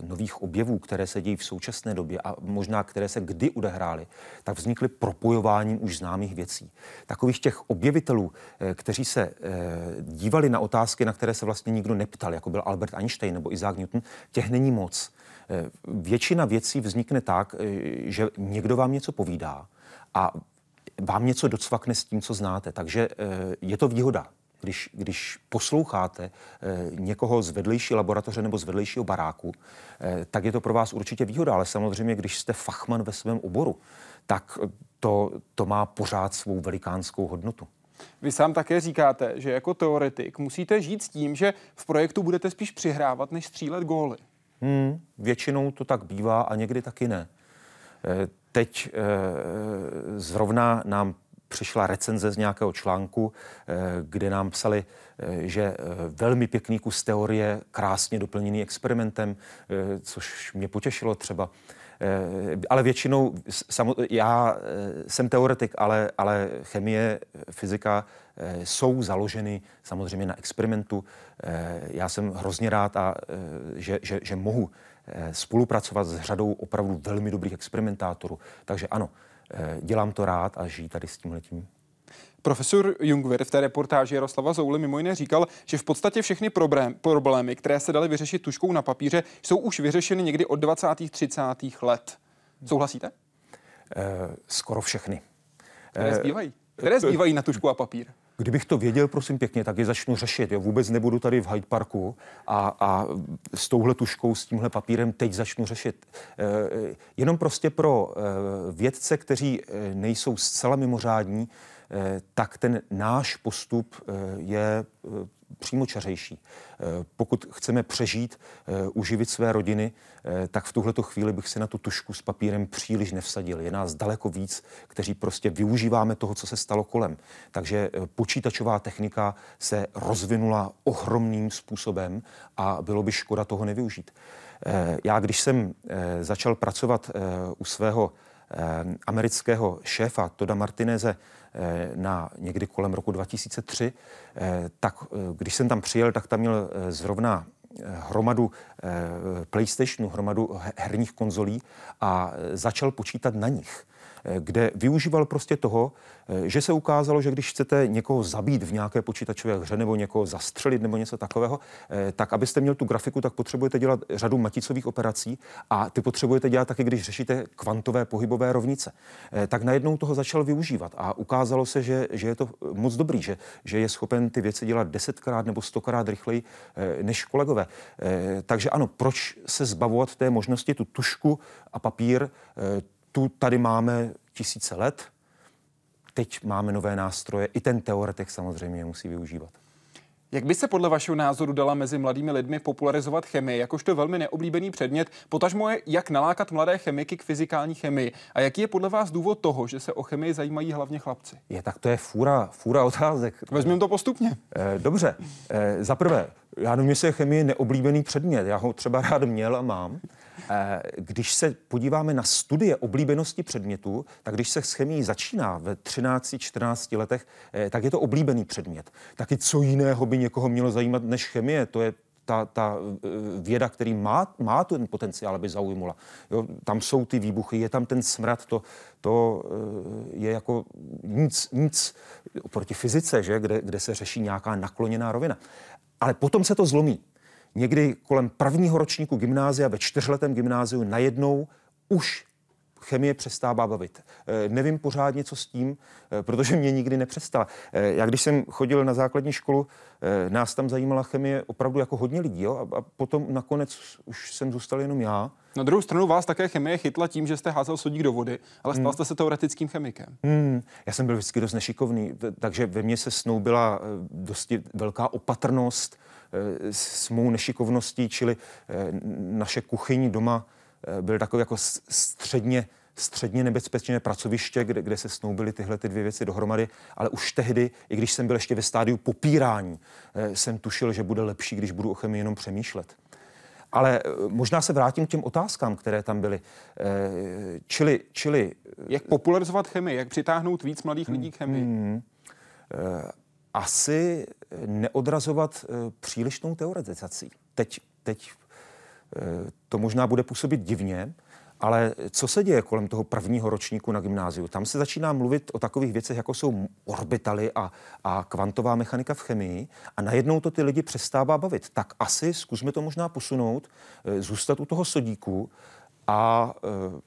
nových objevů, které se dějí v současné době a možná které se kdy odehrály, tak vznikly propojováním už známých věcí. Takových těch objevitelů, kteří se dívali na otázky, na které se vlastně nikdo neptal, jako byl Albert Einstein nebo Isaac Newton, těch není moc. Eh, většina věcí vznikne tak, eh, že někdo vám něco povídá a vám něco docvakne s tím, co znáte. Takže eh, je to výhoda. Když, když posloucháte někoho z vedlejší laboratoře nebo z vedlejšího baráku, tak je to pro vás určitě výhoda. Ale samozřejmě, když jste fachman ve svém oboru, tak to, to má pořád svou velikánskou hodnotu. Vy sám také říkáte, že jako teoretik musíte žít s tím, že v projektu budete spíš přihrávat, než střílet góly. Hmm, většinou to tak bývá a někdy taky ne. Eh, teď eh, zrovna nám přišla recenze z nějakého článku, eh, kde nám psali, že velmi pěkný kus teorie, krásně doplněný experimentem, což mě potěšilo třeba. Ale většinou, já jsem teoretik, ale, ale chemie, fyzika Eh, jsou založeny samozřejmě na experimentu. Eh, já jsem hrozně rád, a, eh, že, že, že mohu spolupracovat s řadou opravdu velmi dobrých experimentátorů. Takže ano, dělám to rád a žijí tady s tímhletím. Profesor Jungwirth v té reportáži Jaroslava Zouly mimo jiné říkal, že v podstatě všechny problém, problémy, které se daly vyřešit tuškou na papíře, jsou už vyřešeny někdy od 20. 30. let. Souhlasíte? Eh, skoro všechny. Které zbývají? Které zbývají na tušku a papír? Kdybych to věděl, prosím pěkně, tak je začnu řešit. Jo. Vůbec nebudu tady v Hyde Parku a, a s touhle tuškou, s tímhle papírem teď začnu řešit. E, jenom prostě pro e, vědce, kteří e, nejsou zcela mimořádní, e, tak ten náš postup e, je přímočařejší. Eh, pokud chceme přežít, eh, uživit své rodiny, eh, tak v tuhleto chvíli bych si na tu tušku s papírem příliš nevsadil. Je nás daleko víc, kteří prostě využíváme toho, co se stalo kolem. Takže počítačová technika se rozvinula ohromným způsobem a bylo by škoda toho nevyužít. Já, když jsem začal pracovat u svého amerického šéfa Toda Martineze Eh, na někdy kolem roku 2003, eh, tak eh, když jsem tam přijel, tak tam měl zrovna hromadu PlayStationu, hromadu herních konzolí a začal počítat na nich kde využíval prostě toho, eh, že se ukázalo, že když chcete někoho zabít v nějaké počítačové hře nebo někoho zastřelit nebo něco takového, eh, tak abyste měl tu grafiku, tak potřebujete dělat řadu maticových operací a ty potřebujete dělat taky, když řešíte kvantové pohybové rovnice. Eh, tak najednou toho začal využívat a ukázalo se, že, že je to moc dobrý, že, že je schopen ty věci dělat desetkrát nebo stokrát rychleji než kolegové. Takže ano, proč se zbavovat té možnosti tu tušku a papír tu tady máme tisíce let, teď máme nové nástroje, i ten teoretik samozřejmě je musí využívat. Jak by se podle vašeho názoru dala mezi mladými lidmi popularizovat chemii, jakožto velmi neoblíbený předmět, potažmo je, jak nalákat mladé chemiky k fyzikální chemii? A jaký je podle vás důvod toho, že se o chemii zajímají hlavně chlapci? Je, tak to je fůra, fůra otázek. Vezmeme to postupně. Eh, dobře. Eh, za prvé, já nevím, jestli je chemie neoblíbený předmět. Já ho třeba rád měl a mám. Eh, když se podíváme na studie oblíbenosti předmětu, tak když se s chemií začíná ve 13-14 letech, eh, tak je to oblíbený předmět. Taky co jiného by někoho mělo zajímat než chemie? To je ta, ta eh, věda, který má, má ten potenciál, aby zaujmula. Jo, tam jsou ty výbuchy, je tam ten smrad, to, to je jako nic, nic proti fyzice, že? Kde, kde se řeší nějaká nakloněná rovina. Ale potom se to zlomí někdy kolem prvního ročníku gymnázia ve čtyřletém gymnáziu najednou už chemie přestává bavit. Nevím pořádně, co s tím, protože mě nikdy nepřestala. Já když jsem chodil na základní školu, nás tam zajímala chemie opravdu jako hodně lidí. Jo? A potom nakonec už jsem zůstal jenom já. Na druhou stranu vás také chemie chytla tím, že jste házel sodík do vody, ale stal hmm. jste se teoretickým chemikem. Hmm. Já jsem byl vždycky dost nešikovný, takže ve mně se snoubila dosti velká opatrnost s mou nešikovností, čili naše kuchyň doma byl takový jako středně středně nebezpečné pracoviště, kde, kde se snoubily tyhle ty dvě věci dohromady, ale už tehdy, i když jsem byl ještě ve stádiu popírání, eh, jsem tušil, že bude lepší, když budu o chemii jenom přemýšlet. Ale eh, možná se vrátím k těm otázkám, které tam byly. Eh, čili, čili... Jak popularizovat chemii, jak přitáhnout víc mladých lidí k chemii? Hmm, asi neodrazovat přílišnou teoretizací. Teď, teď to možná bude působit divně, ale co se děje kolem toho prvního ročníku na gymnáziu? Tam se začíná mluvit o takových věcech, jako jsou orbitaly a, a kvantová mechanika v chemii a najednou to ty lidi přestává bavit. Tak asi zkusme to možná posunout, eh, zůstat u toho sodíku a eh,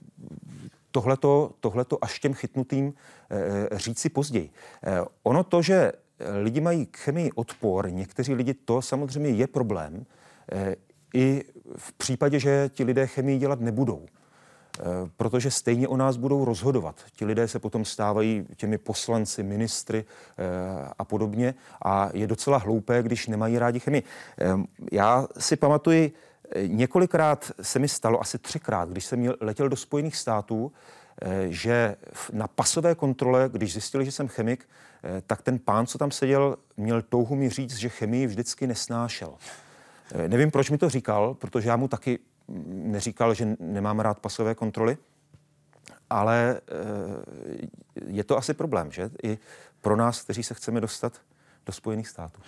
tohleto, tohleto až těm chytnutým eh, říci později. Ono to, že lidi mají k chemii odpor, někteří lidi, to samozřejmě je problém, i v případě, že ti lidé chemii dělat nebudou. Eh, protože stejně o nás budou rozhodovat. Ti lidé se potom stávají těmi poslanci, ministry eh, a podobně a je docela hloupé, když nemají rádi chemii. Eh, já si pamatuji, několikrát se mi stalo, asi třikrát, když jsem letěl do Spojených států, že na pasové kontrole, když zjistili, že jsem chemik, tak ten pán, co tam seděl, měl touhu mi říct, že chemii vždycky nesnášel. Nevím, proč mi to říkal, protože já mu taky neříkal, že nemám rád pasové kontroly, ale eh, je to asi problém, že? I pro nás, kteří se chceme dostat do Spojených států.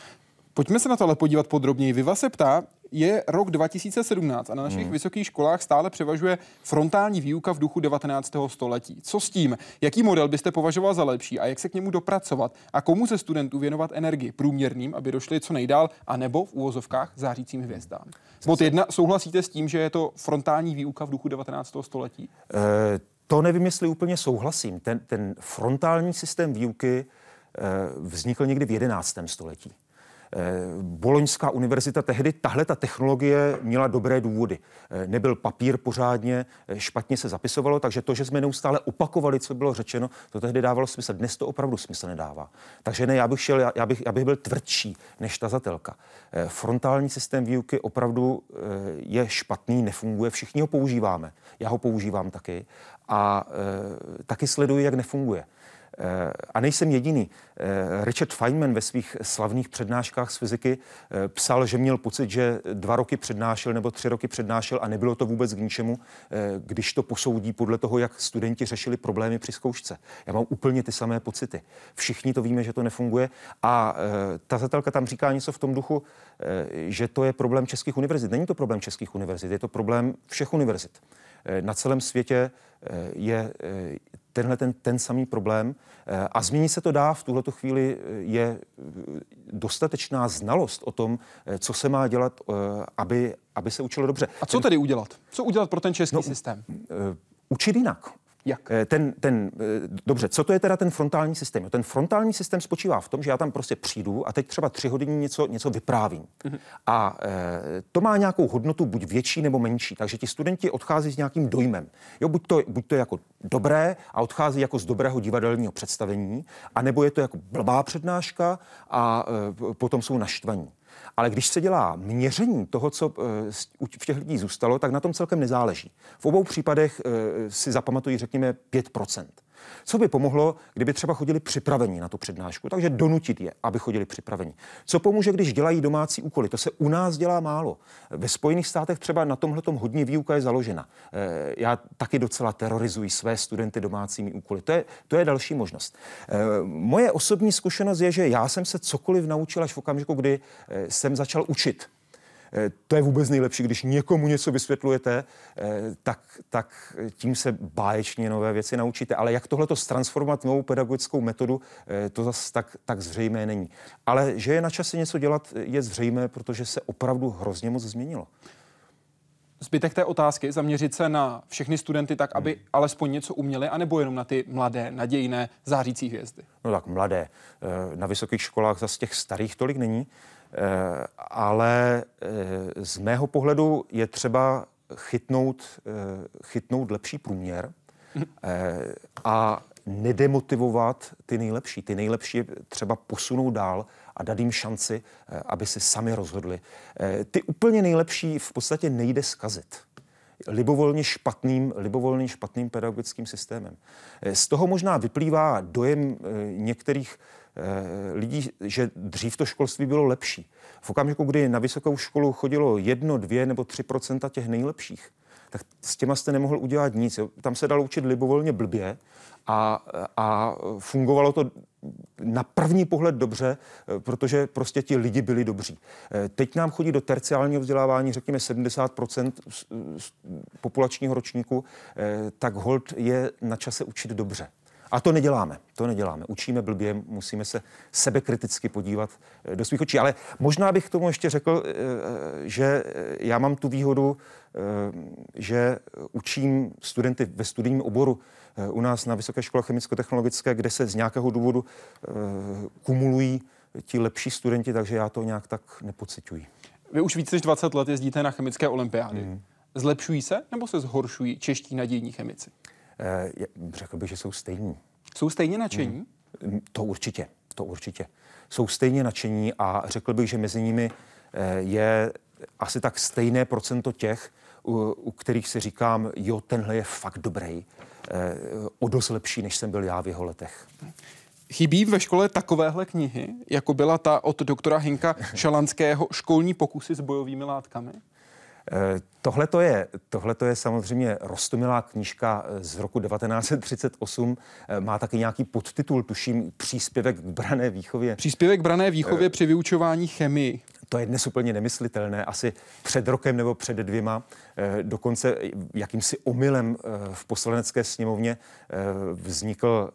Pojďme se na tohle podívat podrobněji. Viva se ptá, je rok 2017 a na našich hmm. vysokých školách stále převažuje frontální výuka v duchu 19. století. Co s tím? Jaký model byste považoval za lepší a jak se k němu dopracovat? A komu ze studentů věnovat energii? Průměrným, aby došli co nejdál, a nebo v úvozovkách zářícím hvězdám? Bod jedna, souhlasíte s tím, že je to frontální výuka v duchu 19. století? E, to nevím, jestli úplně souhlasím. Ten, ten frontální systém výuky e, vznikl někdy v 11. století. Eh, Boloňská univerzita tehdy, tahle ta technologie měla dobré důvody. Eh, nebyl papír pořádně, eh, špatně se zapisovalo, takže to, že jsme neustále opakovali, co bylo řečeno, to tehdy dávalo smysl. Dnes to opravdu smysl nedává. Takže ne, já bych, šel, já bych, já bych byl tvrdší než tazatelka. Frontální systém výuky opravdu je špatný, nefunguje, všichni ho používáme. Já ho používám taky a taky sleduji, jak nefunguje. Eh, a nejsem jediný. Eh, Richard Feynman ve svých slavných přednáškách z fyziky eh, psal, že měl pocit, že dva roky přednášel nebo tři roky přednášel a nebylo to vůbec k ničemu, když to posoudí podle toho, jak studenti řešili problémy při zkoušce. Já mám úplně ty samé pocity. Všichni to víme, že to nefunguje a ta zatelka tam říká něco v tom duchu, že to je problém českých univerzit. Není to problém českých univerzit, je to problém všech univerzit. Na celém světě je tenhle ten, ten samý problém. Eh, a změnit se to dá, v tuhle chvíli eh, je eh, dostatečná znalost o tom, co se má dělat, aby, aby se učilo dobře. A co tedy udělat? Co udělat pro ten český no, systém? Učit jinak. Jak? Eh, ten, ten, eh, dobře, co to je teda ten frontální systém? Ten frontální systém spočívá v tom, že já tam prostě přijdu a teď třeba tři hodiny něco, něco vyprávím. Mm-hmm. A e, to má nějakou hodnotu buď větší nebo menší, takže ti studenti odchází s nějakým dojmem. Jo, buď to, buď to je jako dobré a odchází jako z dobrého divadelního představení, anebo je to jako blbá přednáška a e, potom jsou naštvaní. Ale když se dělá měření toho, co eh, v těch lidí zůstalo, tak na tom celkem nezáleží. V obou případech eh, si zapamatují, řekněme, 5 co by pomohlo, kdyby třeba chodili připravení na tu přednášku, takže donutit je, aby chodili připravení. Co pomůže, když dělají domácí úkoly? To se u nás dělá málo. Ve Spojených státech třeba na tomhle hodně výuka je založena. Eh, já taky docela terorizuji své studenty domácími úkoly. To je, to je další možnost. Eh, moje osobní zkušenost je, že já jsem se cokoliv naučil až v okamžiku, kdy eh, jsem začal učit. Eh, to je vůbec nejlepší, když někomu něco vysvětlujete, eh, tak, tak tím se báječně nové věci naučíte. Ale jak tohle transformovat novou pedagogickou metodu, eh, to zase tak, tak zřejmé není. Ale že je na čase něco dělat, je zřejmé, protože se opravdu hrozně moc změnilo. zbytek té otázky zaměřit se na všechny studenty tak, aby hmm. alespoň něco uměli, anebo jenom na ty mladé, nadějné, zářící hvězdy? No tak mladé. Na vysokých školách zase těch starých tolik není, ale eh, z mého pohledu je třeba chytnout, chytnout lepší průměr a nedemotivovat ty nejlepší. Ty nejlepší třeba posunout dál a dát jim šanci, eh, aby si sami rozhodli. Eh, ty úplně nejlepší v podstatě nejde zkazit libovolně špatným, libovolně špatným pedagogickým systémem. Eh, z toho možná vyplývá dojem některých lidí, že dřív to školství bylo lepší. V okamžiku, kdy na vysokou školu chodilo jedno, dvě nebo tři procenta těch nejlepších, tak s těma jste nemohl udělat nic. Tam se dalo učit libovolně blbě a, a fungovalo to na první pohled dobře, protože prostě ti lidi byli dobří. Teď nám chodí do terciálního vzdělávání, řekněme 70% populačního ročníku, tak hold je na čase učit dobře. A to neděláme, to neděláme. Učíme blbě, musíme se sebekriticky podívat do svých očí. Ale možná bych k tomu ještě řekl, že já mám tu výhodu, že učím studenty ve studijním oboru Eh, u nás na Vysoké škole chemicko-technologické, kde se z nějakého důvodu eh, kumulují ti lepší studenti, takže já to nějak tak nepocituji. Vy už více než 20 let jezdíte na chemické olympiády. Mm. Zlepšují se nebo se zhoršují čeští nadějní chemici? Eh, řekl bych, že jsou stejní. Jsou stejně nadšení? Mm. To určitě, to určitě. Jsou stejně nadšení a řekl bych, že mezi nimi eh, je asi tak stejné procento těch, u, u kterých si říkám, jo, tenhle je fakt dobrý Eh, o dost lepší, než jsem byl já v jeho letech. Chybí ve škole takovéhle knihy, jako byla ta od doktora Hinka Šalanského Školní pokusy s bojovými látkami? Eh, tohle to je, tohleto je samozřejmě rostomilá knížka eh, z roku 1938. Má taky nějaký podtitul, tuším, příspěvek k brané výchově. Příspěvek k brané výchově při vyučování chemii. To je dnes úplně nemyslitelné. Asi před rokem nebo před dvěma, eh, dokonce jakýmsi omylem eh, v poslanecké sněmovně eh, vznikl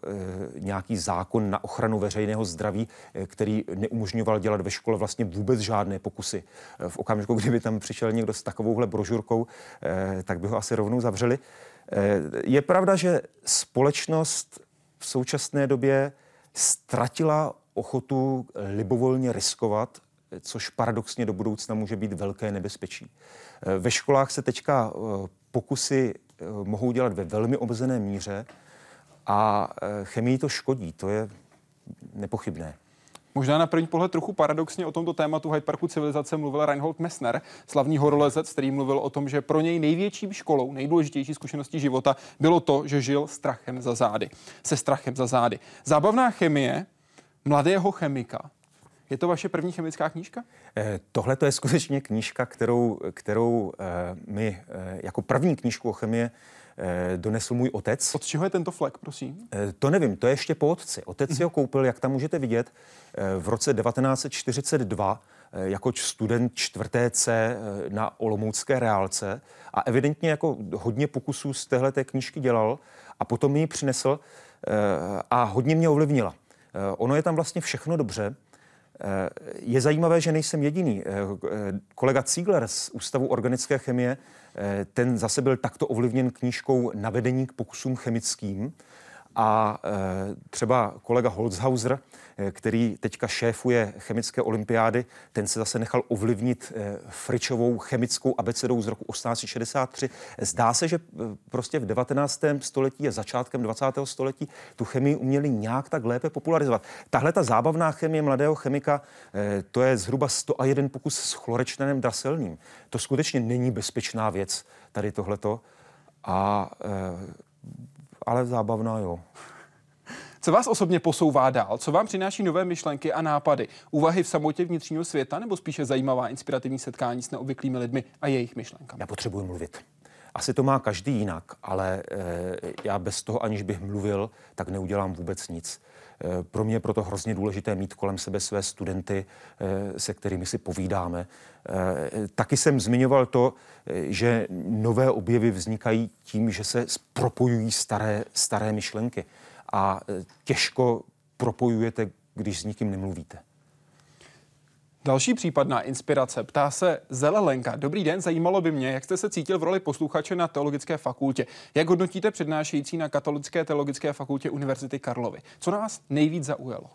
nějaký zákon na ochranu veřejného zdraví, který neumožňoval dělat ve škole vlastně vůbec žádné pokusy. V okamžiku, kdyby tam přišel někdo s takovouhle brožurkou, tak by ho asi rovnou zavřeli. Je pravda, že společnost v současné době ztratila ochotu libovolně riskovat což paradoxně do budoucna může být velké nebezpečí. Eh, ve školách se teďka eh, pokusy eh, mohou dělat ve velmi omezené míře a chemii to škodí, to je nepochybné. Možná na první pohled trochu paradoxně o tomto tématu Hyde Parku civilizace mluvil Reinhold Messner, slavný horolezec, který mluvil o tom, že pro něj největší školou, nejdůležitější zkušeností života bylo to, že žil strachem za zády. Se strachem za zády. Zábavná chemie mladého chemika je to vaše první chemická knížka? Eh, Tohle to je skutečně knížka, kterou, kterou eh, mi eh, jako první knížku o chemie donesl můj otec. Od čeho je tento flek, prosím? To nevím, to je ještě po otci. Otec si ho koupil, jak tam můžete vidět, v roce 1942 eh, jako student čtvrté C na Olomoucké reálce a evidentně jako hodně pokusů z téhle té knížky dělal a potom mi ji přinesl a hodně mě ovlivnila. Ono je tam vlastně všechno dobře. Je zajímavé, že nejsem jediný. Kolega Ziegler z Ústavu organické chemie, ten zase byl takto ovlivněn knížkou Navedení k pokusům chemickým. A třeba kolega Holzhauser, Eh, který teďka šéfuje chemické olympiády, ten se zase nechal ovlivnit eh, Fričovou chemickou abecedou z roku 1863. Zdá se, že prostě v 19. století a začátkem 20. století tu chemii uměli nějak tak lépe popularizovat. Tahle ta zábavná chemie mladého chemika, to je zhruba 101 pokus s chlorečnenem draselným. To skutečně není bezpečná věc, tady tohleto. A, ale zábavná, jo. Co vás osobně posouvá dál? Co vám přináší nové myšlenky a nápady? Úvahy v samotě vnitřního světa nebo spíše zajímavá inspirativní setkání s neobvyklými lidmi a jejich myšlenkami? Já potřebuji mluvit. Asi to má každý jinak, ale e, já bez toho, aniž bych mluvil, tak neudělám vůbec nic. E, pro mě je proto hrozně důležité mít kolem sebe své studenty, e, se kterými si povídáme. E, taky jsem zmiňoval to, že nové objevy vznikají tím, že se propojují staré, staré myšlenky a těžko propojujete, když s nikým nemluvíte. Další případná inspirace ptá se Zelelenka. Dobrý den, zajímalo by mě, jak jste se cítil v roli posluchače na Teologické fakultě. Jak hodnotíte přednášející na Katolické teologické fakultě Univerzity Karlovy? Co nás nejvíc zaujalo?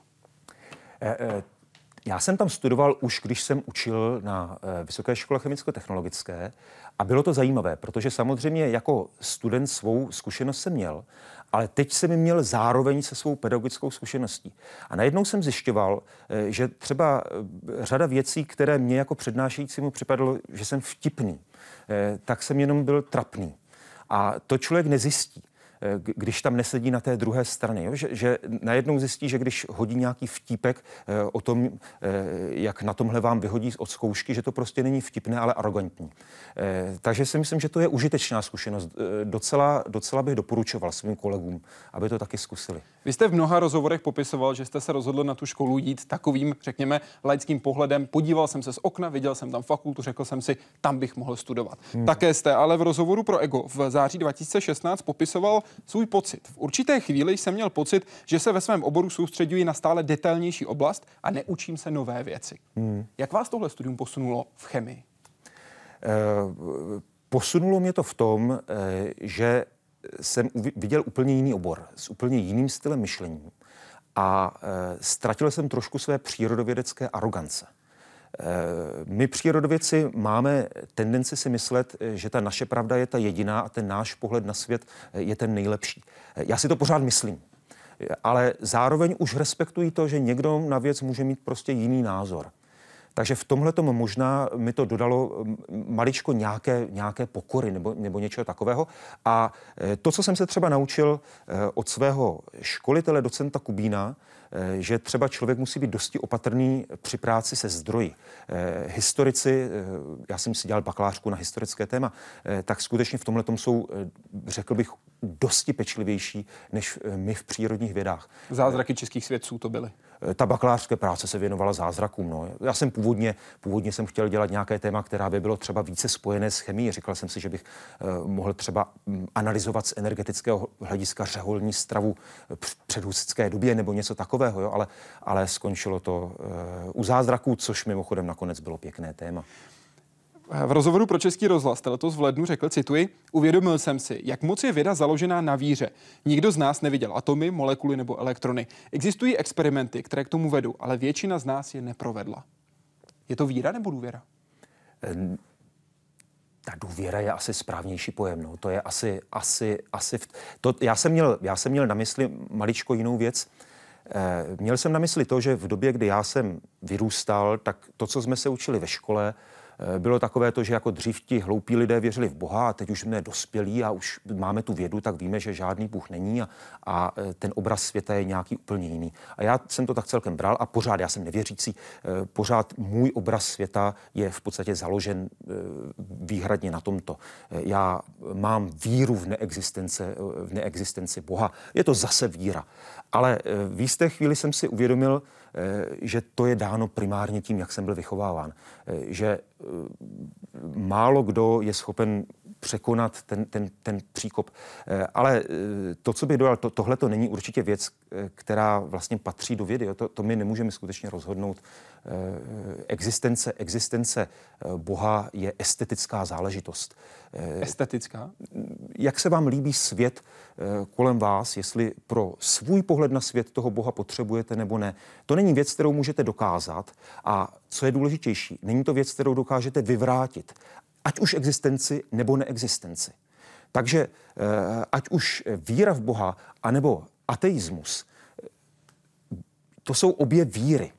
E, e, já jsem tam studoval už, když jsem učil na e, Vysoké škole chemicko-technologické a bylo to zajímavé, protože samozřejmě jako student svou zkušenost jsem měl, ale teď jsem měl zároveň se svou pedagogickou zkušeností. A najednou jsem zjišťoval, eh, že třeba eh, řada věcí, které mě jako přednášejícímu připadalo, že jsem vtipný, eh, tak jsem jenom byl trapný. A to člověk nezjistí. Eh, když tam nesedí na té druhé straně. Jo? Že, že najednou zjistí, že když hodí nějaký vtípek eh, o tom, eh, jak na tomhle vám vyhodí od zkoušky, že to prostě není vtipné, ale arrogantní. Takže si myslím, že to je užitečná zkušenost. Docela, docela bych doporučoval svým kolegům, aby to taky zkusili. Vy jste v mnoha rozhovorech popisoval, že jste se rozhodl na tu školu jít takovým, řekněme, laickým pohledem. Podíval jsem se z okna, viděl jsem tam fakultu, řekl jsem si, tam bych mohl studovat. Hmm. Také jste ale v rozhovoru pro Ego v září 2016 popisoval svůj pocit. V určité chvíli jsem měl pocit, že se ve svém oboru soustředuji na stále detailnější oblast a neučím se nové věci. Hmm. Jak vás tohle studium posunulo v chemii? Uh, posunulo mě to v tom, uh, že jsem viděl úplně jiný obor s úplně jiným stylem myšlení a uh, ztratil jsem trošku své přírodovědecké arogance. Eh, my přírodovědci máme tendenci si myslet, že ta naše pravda je ta jediná a ten náš pohled na svět je ten nejlepší. Já si to pořád myslím. Ale zároveň už respektuji to, že někdo na věc může mít prostě jiný názor. Takže v tomhle tomu možná mi to dodalo maličko nějaké, nějaké pokory nebo, nebo něčeho takového. A to, co jsem se třeba naučil od svého školitele, docenta Kubína, Eh, že třeba člověk musí být dosti opatrný při práci se zdroji. Historici, já jsem si dělal bakalářku na historické téma, tak skutečně v tomhle tom jsou, řekl bych, dosti pečlivější než my v přírodních vědách. Zázraky českých svědců to byly. Ta bakalářské práce se věnovala zázrakům. No. Já jsem původně, původně jsem chtěl dělat nějaké téma, která by bylo třeba více spojené s chemií. Říkal jsem si, že bych uh, mohl třeba um, analyzovat z energetického hlediska řeholní stravu v předhusické době nebo něco takového, jo? Ale, ale skončilo to u zázraků, což mimochodem nakonec bylo pěkné téma. V rozhovoru pro Český rozhlas letos v lednu řekl, cituji, uvědomil jsem si, jak moc je věda založená na víře. Nikdo z nás neviděl atomy, molekuly nebo elektrony. Existují experimenty, které k tomu vedou, ale většina z nás je neprovedla. Je to víra nebo důvěra? Ta důvěra je asi správnější pojem. No. To je asi, asi, asi v... to, já, jsem měl, já jsem měl na mysli maličko jinou věc. Eh, měl jsem na mysli to, že v době, kdy já jsem vyrůstal, tak to, co jsme se učili ve škole, bylo takové to, že jako dřív ti hloupí lidé věřili v Boha a teď už jsme dospělí a už máme tu vědu, tak víme, že žádný Bůh není a, a eh, ten obraz světa je nějaký úplně jiný. A já jsem to tak celkem bral a pořád, já jsem nevěřící, eh, pořád můj obraz světa je v podstatě založen výhradně na tomto. Já mám víru v neexistence, v neexistenci Boha. Je to zase víra. Ale v jisté chvíli jsem si uvědomil, že to je dáno primárně tím, jak jsem byl vychováván. Že málo kdo je schopen překonat ten, ten, ten příkop. Eh, ale eh, to, co bych dodal, to, tohle to není určitě věc, eh, která vlastně patří do vědy. To, to my nemůžeme skutečně rozhodnout. Existence, existence Boha je estetická záležitost. Estetická? Jak se vám líbí svět kolem vás, jestli pro svůj pohled na svět toho Boha potřebujete nebo ne. To není věc, kterou můžete dokázat a co je důležitější, není to věc, kterou dokážete vyvrátit ať už existenci nebo neexistenci. Takže eh, ať už víra v Boha, anebo ateismus, to jsou obě víry.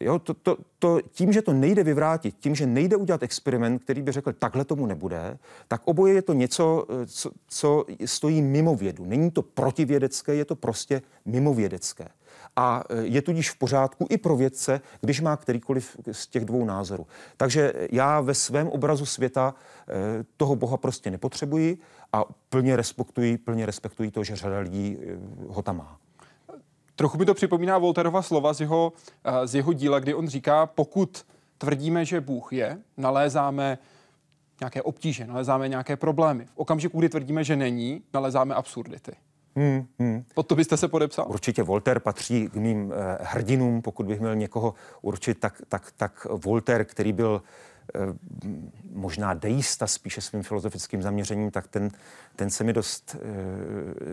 Jo, to, to, to, tím, že to nejde vyvrátit, tím, že nejde udělat experiment, který by řekl, takhle tomu nebude, tak oboje je to něco, eh, co, co stojí mimo vědu. Není to protivědecké, je to prostě mimovědecké a e, je tudíž v pořádku i pro vědce, když má kterýkoliv z těch dvou názorů. Takže já ve svém obrazu světa e, toho Boha prostě nepotřebuji a plně respektuji, plně respektuji to, že řada lidí e, ho tam má. Trochu mi to připomíná Volterova slova z jeho, z jeho díla, kdy on říká, pokud tvrdíme, že Bůh je, nalézáme nějaké obtíže, nalézáme nějaké problémy. V okamžiku, kdy tvrdíme, že není, nalézáme absurdity. Hmm, hmm. Pod to byste se podepsal? Určitě Voltaire patří k mým eh, hrdinům. Pokud bych měl někoho určit, tak, tak, tak Voltaire, který byl eh, možná deista spíše svým filozofickým zaměřením, tak ten, ten se mi dost, eh,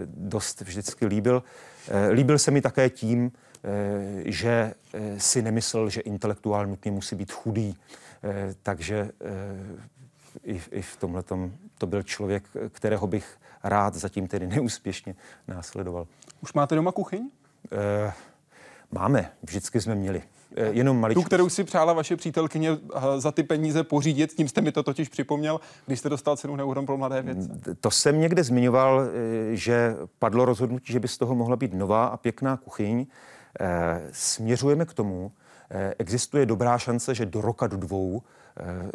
dost vždycky líbil. Eh, líbil se mi také tím, eh, že eh, si nemyslel, že intelektuál nutně musí být chudý. Eh, takže eh, i, i v tomhle to byl člověk, kterého bych rád zatím tedy neúspěšně následoval. Už máte doma kuchyň? E, máme, vždycky jsme měli. E, jenom maličku. Tu, kterou si přála vaše přítelkyně eh, za ty peníze pořídit, tím jste mi to totiž připomněl, když jste dostal cenu Neuron pro mladé věci. To jsem někde zmiňoval, že padlo rozhodnutí, že by z toho mohla být nová a pěkná kuchyň. E, směřujeme k tomu, existuje dobrá šance, že do roka, do dvou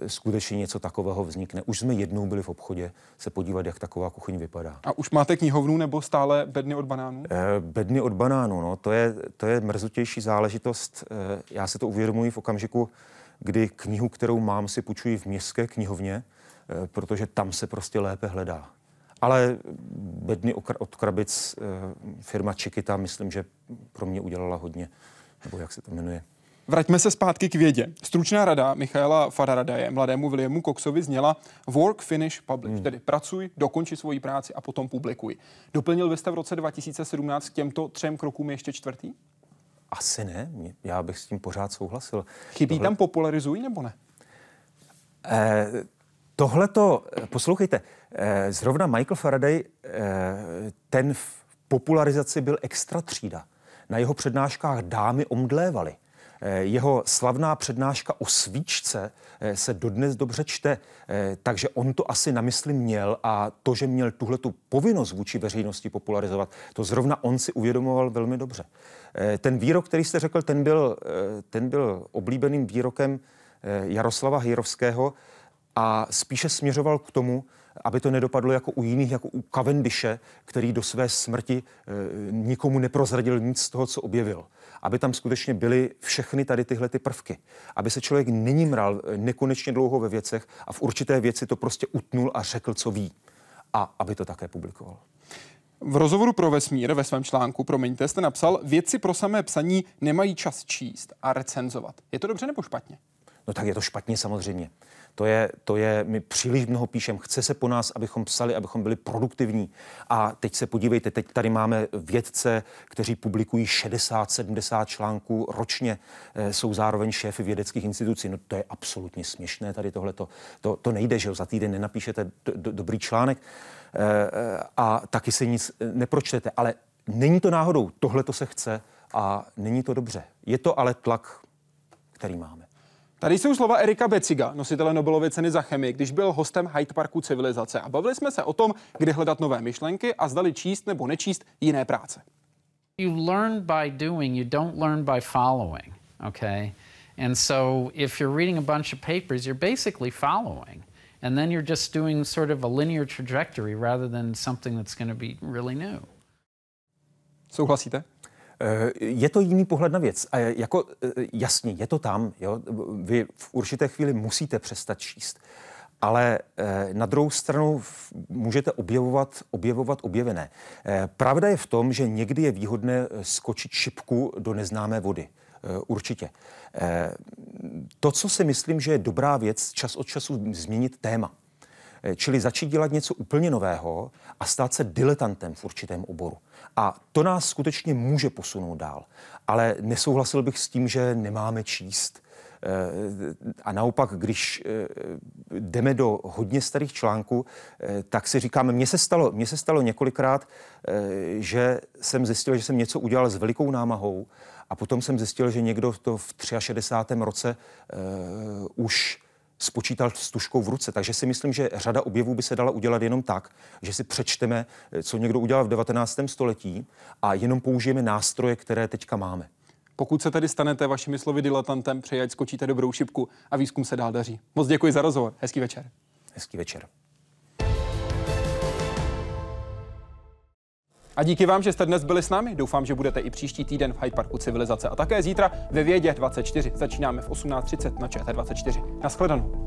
skutečně něco takového vznikne. Už jsme jednou byli v obchodě se podívat, jak taková kuchyň vypadá. A už máte knihovnu nebo stále bedny od banánů? Eh, bedny od banánů, no, to je, to je mrzutější záležitost. Eh, já se to uvědomuji v okamžiku, kdy knihu, kterou mám, si půjčuji v městské knihovně, protože tam se prostě lépe hledá. Ale bedny od krabic firma Čikita, myslím, že pro mě udělala hodně, nebo jak se to jmenuje. Vraťme se zpátky k vědě. Stručná rada Michaela Faradaje, mladému Williamu Coxovi, zněla Work, Finish, Publish, hmm. tedy pracuj, dokonči svoji práci a potom publikuj. Doplnil byste v roce 2017 k těmto třem krokům ještě čtvrtý? Asi ne, já bych s tím pořád souhlasil. Chybí Tohle... tam popularizují nebo ne? Eh, Tohle to, poslouchejte, eh, zrovna Michael Faraday, eh, ten v popularizaci byl extra třída. Na jeho přednáškách dámy omdlévaly. Eh, jeho slavná přednáška o svíčce eh, se dodnes dobře čte, eh, takže on to asi na mysli měl a to, že měl tuhle tu povinnost vůči veřejnosti popularizovat, to zrovna on si uvědomoval velmi dobře. Ten výrok, který jste řekl, ten byl, ten byl oblíbeným výrokem Jaroslava Hejrovského a spíše směřoval k tomu, aby to nedopadlo jako u jiných, jako u Cavendishe, který do své smrti nikomu neprozradil nic z toho, co objevil aby tam skutečně byly všechny tady tyhle ty prvky. Aby se člověk nenimral nekonečně dlouho ve věcech a v určité věci to prostě utnul a řekl, co ví. A aby to také publikoval. V rozhovoru pro Vesmír ve svém článku, promiňte, jste napsal, vědci pro samé psaní nemají čas číst a recenzovat. Je to dobře nebo špatně? No tak je to špatně samozřejmě. To je, to je, my příliš mnoho píšem, chce se po nás, abychom psali, abychom byli produktivní. A teď se podívejte, teď tady máme vědce, kteří publikují 60-70 článků ročně, e, jsou zároveň šéfy vědeckých institucí. No to je absolutně směšné tady tohle. To, to nejde, že jo, za týden nenapíšete do, do, dobrý článek e, a taky si nic nepročtete. Ale není to náhodou, tohle to se chce a není to dobře. Je to ale tlak, který máme. Tady jsou slova Erika Beciga, nositele Nobelovy ceny za chemii, když byl hostem Hyde Parku civilizace a bavili jsme se o tom, kde hledat nové myšlenky a zdali číst nebo nečíst jiné práce. You learn by doing, you don't learn by following, okay? And so if you're reading a bunch of papers, you're basically following. And then you're just doing sort of a linear trajectory rather than something that's going to be really new. Souhlasíte? Eh, je to jiný pohled na věc. A jako eh, jasně, je to tam. Jo? Vy v určité chvíli musíte přestat číst. Ale eh, na druhou stranu můžete objevovat, objevovat objevené. Pravda je v tom, že někdy je výhodné skočit šipku do neznámé vody. Určitě. To, co si myslím, že je dobrá věc, čas od času změnit téma. Čili začít dělat něco úplně nového a stát se diletantem v určitém oboru. A to nás skutečně může posunout dál. Ale nesouhlasil bych s tím, že nemáme číst. Eh, a naopak, když eh, jdeme do hodně starých článků, eh, tak si říkáme, mně se stalo, mně se stalo několikrát, že jsem zjistil, že jsem něco udělal s velikou námahou a potom jsem zjistil, že někdo to v 63. roce už spočítal s tuškou v ruce. Takže si myslím, že řada objevů by se dala udělat jenom tak, že si přečteme, co někdo udělal v 19. století a jenom použijeme nástroje, které teďka máme. Pokud se tedy stanete vašimi slovy dilatantem, přeji, skočíte dobrou šipku a výzkum se dál daří. Moc děkuji za rozhovor. Hezký večer. Hezký večer. A díky vám, že jste dnes byli s námi. Doufám, že budete i příští týden v Hyde Parku Civilizace a také zítra ve Vědě 24. Začínáme v 18.30 na ČT24. Naschledanou.